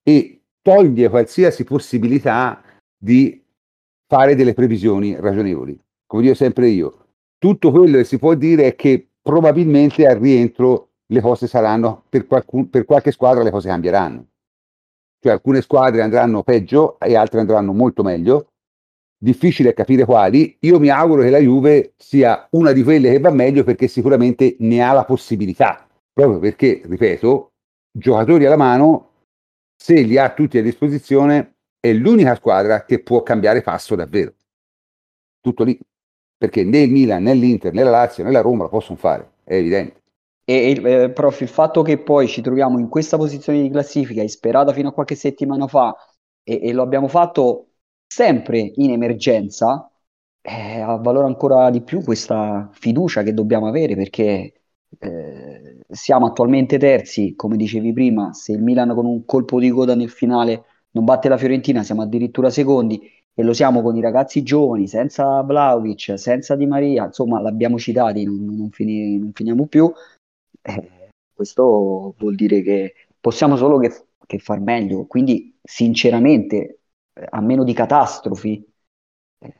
e toglie qualsiasi possibilità di fare delle previsioni ragionevoli. Come dico sempre io, tutto quello che si può dire è che probabilmente al rientro le cose saranno, per, qualcun, per qualche squadra le cose cambieranno. Cioè alcune squadre andranno peggio e altre andranno molto meglio, difficile capire quali, io mi auguro che la Juve sia una di quelle che va meglio perché sicuramente ne ha la possibilità, proprio perché, ripeto, giocatori alla mano, se li ha tutti a disposizione, è l'unica squadra che può cambiare passo davvero. Tutto lì, perché né il Milan, né l'Inter, né la Lazio, né la Roma lo possono fare, è evidente. E, eh, prof, il fatto che poi ci troviamo in questa posizione di classifica, isperata fino a qualche settimana fa, e, e lo abbiamo fatto sempre in emergenza, eh, avvalora ancora di più questa fiducia che dobbiamo avere perché eh, siamo attualmente terzi, come dicevi prima, se il Milan con un colpo di coda nel finale non batte la Fiorentina siamo addirittura secondi e lo siamo con i ragazzi giovani, senza Vlaovic, senza Di Maria, insomma l'abbiamo citati, non, non, fini, non finiamo più. Eh, questo vuol dire che possiamo solo che, che far meglio, quindi sinceramente a meno di catastrofi, eh,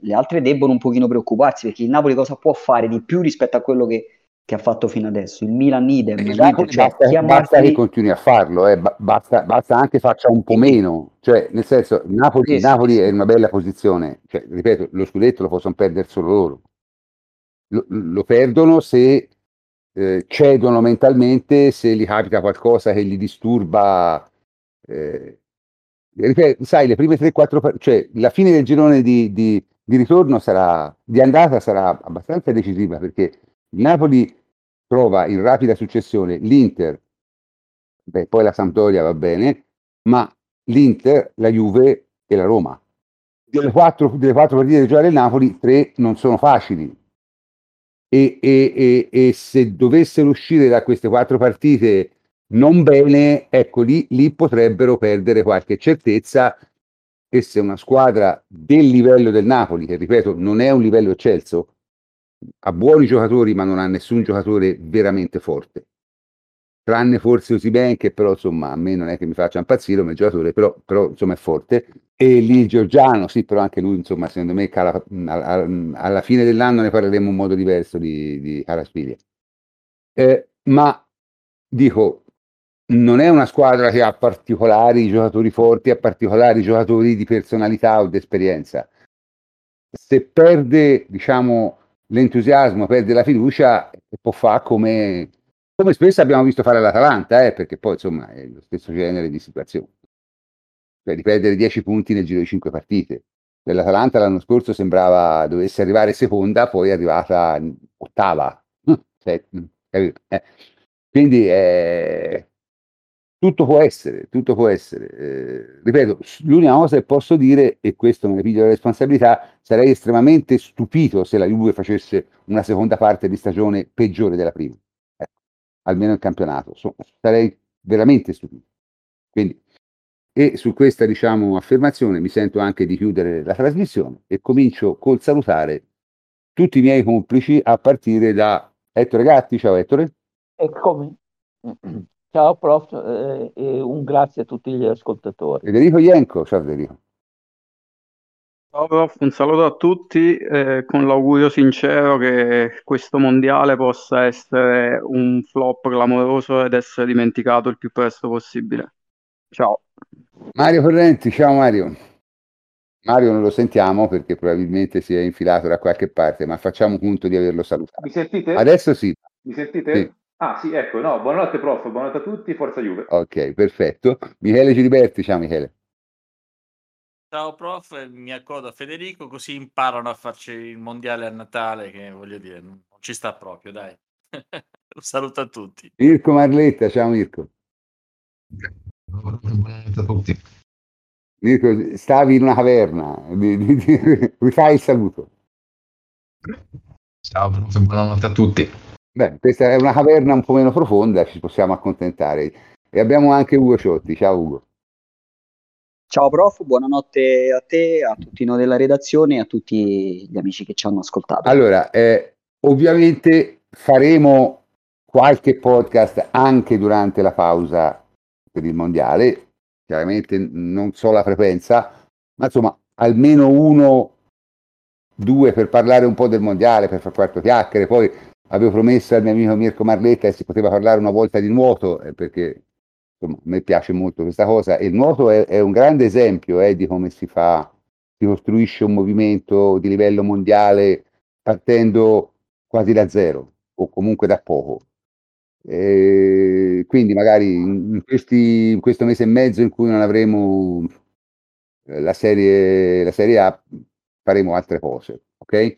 le altre debbono un pochino preoccuparsi perché il Napoli cosa può fare di più rispetto a quello che, che ha fatto fino adesso? Il Milan idem, il Napoli cioè, basta, chiamarsi... basta, che continui a farlo, eh, basta, basta, anche faccia un po' meno, cioè nel senso Napoli, sì, Napoli sì, è in una bella posizione, cioè, ripeto, lo scudetto lo possono perdere solo loro, lo, lo perdono se eh, cedono mentalmente, se gli capita qualcosa che gli disturba eh, ripeto, sai, le prime 3-4, cioè la fine del girone di, di, di, ritorno sarà, di andata sarà abbastanza decisiva perché il Napoli trova in rapida successione l'Inter, beh, poi la Sampdoria va bene, ma l'Inter, la Juve e la Roma. Delle quattro, delle quattro partite di giocare il Napoli, tre non sono facili. E, e, e, e se dovessero uscire da queste quattro partite non bene, ecco lì, lì potrebbero perdere qualche certezza e se una squadra del livello del Napoli, che ripeto non è un livello eccelso, ha buoni giocatori ma non ha nessun giocatore veramente forte, tranne forse Osiben che però insomma a me non è che mi faccia impazzire come giocatore, però, però insomma è forte, e lì Giorgiano, sì però anche lui insomma secondo me cala, alla, alla, fine dell'anno ne parleremo in modo diverso di, di Caraspiglia. Eh, ma dico, non è una squadra che ha particolari giocatori forti, ha particolari giocatori di personalità o di esperienza. Se perde, diciamo, l'entusiasmo, perde la fiducia, può fare come, come spesso abbiamo visto fare l'Atalanta, eh, perché poi insomma è lo stesso genere di situazione. Cioè di perdere 10 punti nel giro di 5 partite. L'Atalanta l'anno scorso sembrava dovesse arrivare seconda, poi è arrivata ottava. Cioè, eh. Quindi eh, tutto può essere, tutto può essere. Eh, ripeto, l'unica cosa che posso dire, e questo me ne piglio la responsabilità, sarei estremamente stupito se la Juve facesse una seconda parte di stagione peggiore della prima, ecco, almeno in campionato. So, sarei veramente stupito. Quindi, e su questa diciamo, affermazione mi sento anche di chiudere la trasmissione e comincio col salutare tutti i miei complici a partire da Ettore Gatti. Ciao Ettore. Eccomi. Ciao prof eh, e un grazie a tutti gli ascoltatori. Federico Ienco, ciao Federico. Ciao prof, un saluto a tutti eh, con l'augurio sincero che questo mondiale possa essere un flop clamoroso ed essere dimenticato il più presto possibile. Ciao. Mario Correnti, ciao Mario. Mario non lo sentiamo perché probabilmente si è infilato da qualche parte, ma facciamo punto di averlo salutato. Mi sentite? Adesso sì. Mi sentite? Sì. Ah sì, ecco, no, buonanotte prof, buonanotte a tutti, forza Juve. Ok, perfetto. Michele Giliberti, ciao Michele. Ciao prof, mi accodo a Federico così imparano a farci il mondiale a Natale che voglio dire, non ci sta proprio, dai. Un saluto a tutti. Mirko Marletta, ciao Mirko. Buonanotte a tutti. Mirko, stavi in una caverna, rifai il saluto. Ciao, buonanotte a tutti. Beh, questa è una caverna un po' meno profonda, ci possiamo accontentare. E abbiamo anche Ugo Ciotti. Ciao Ugo. Ciao prof, buonanotte a te, a tutti noi della redazione e a tutti gli amici che ci hanno ascoltato. Allora, eh, ovviamente faremo qualche podcast anche durante la pausa per il mondiale, chiaramente non so la frequenza, ma insomma almeno uno, due per parlare un po' del mondiale, per far quattro chiacchiere, poi avevo promesso al mio amico Mirko Marletta che si poteva parlare una volta di nuoto, eh, perché insomma, a me piace molto questa cosa, e il nuoto è, è un grande esempio eh, di come si fa, si costruisce un movimento di livello mondiale partendo quasi da zero, o comunque da poco. E quindi magari in, questi, in questo mese e mezzo in cui non avremo eh, la serie, la serie A faremo altre cose, ok?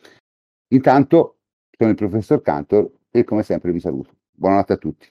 Intanto sono il professor Cantor e come sempre vi saluto. Buonanotte a tutti.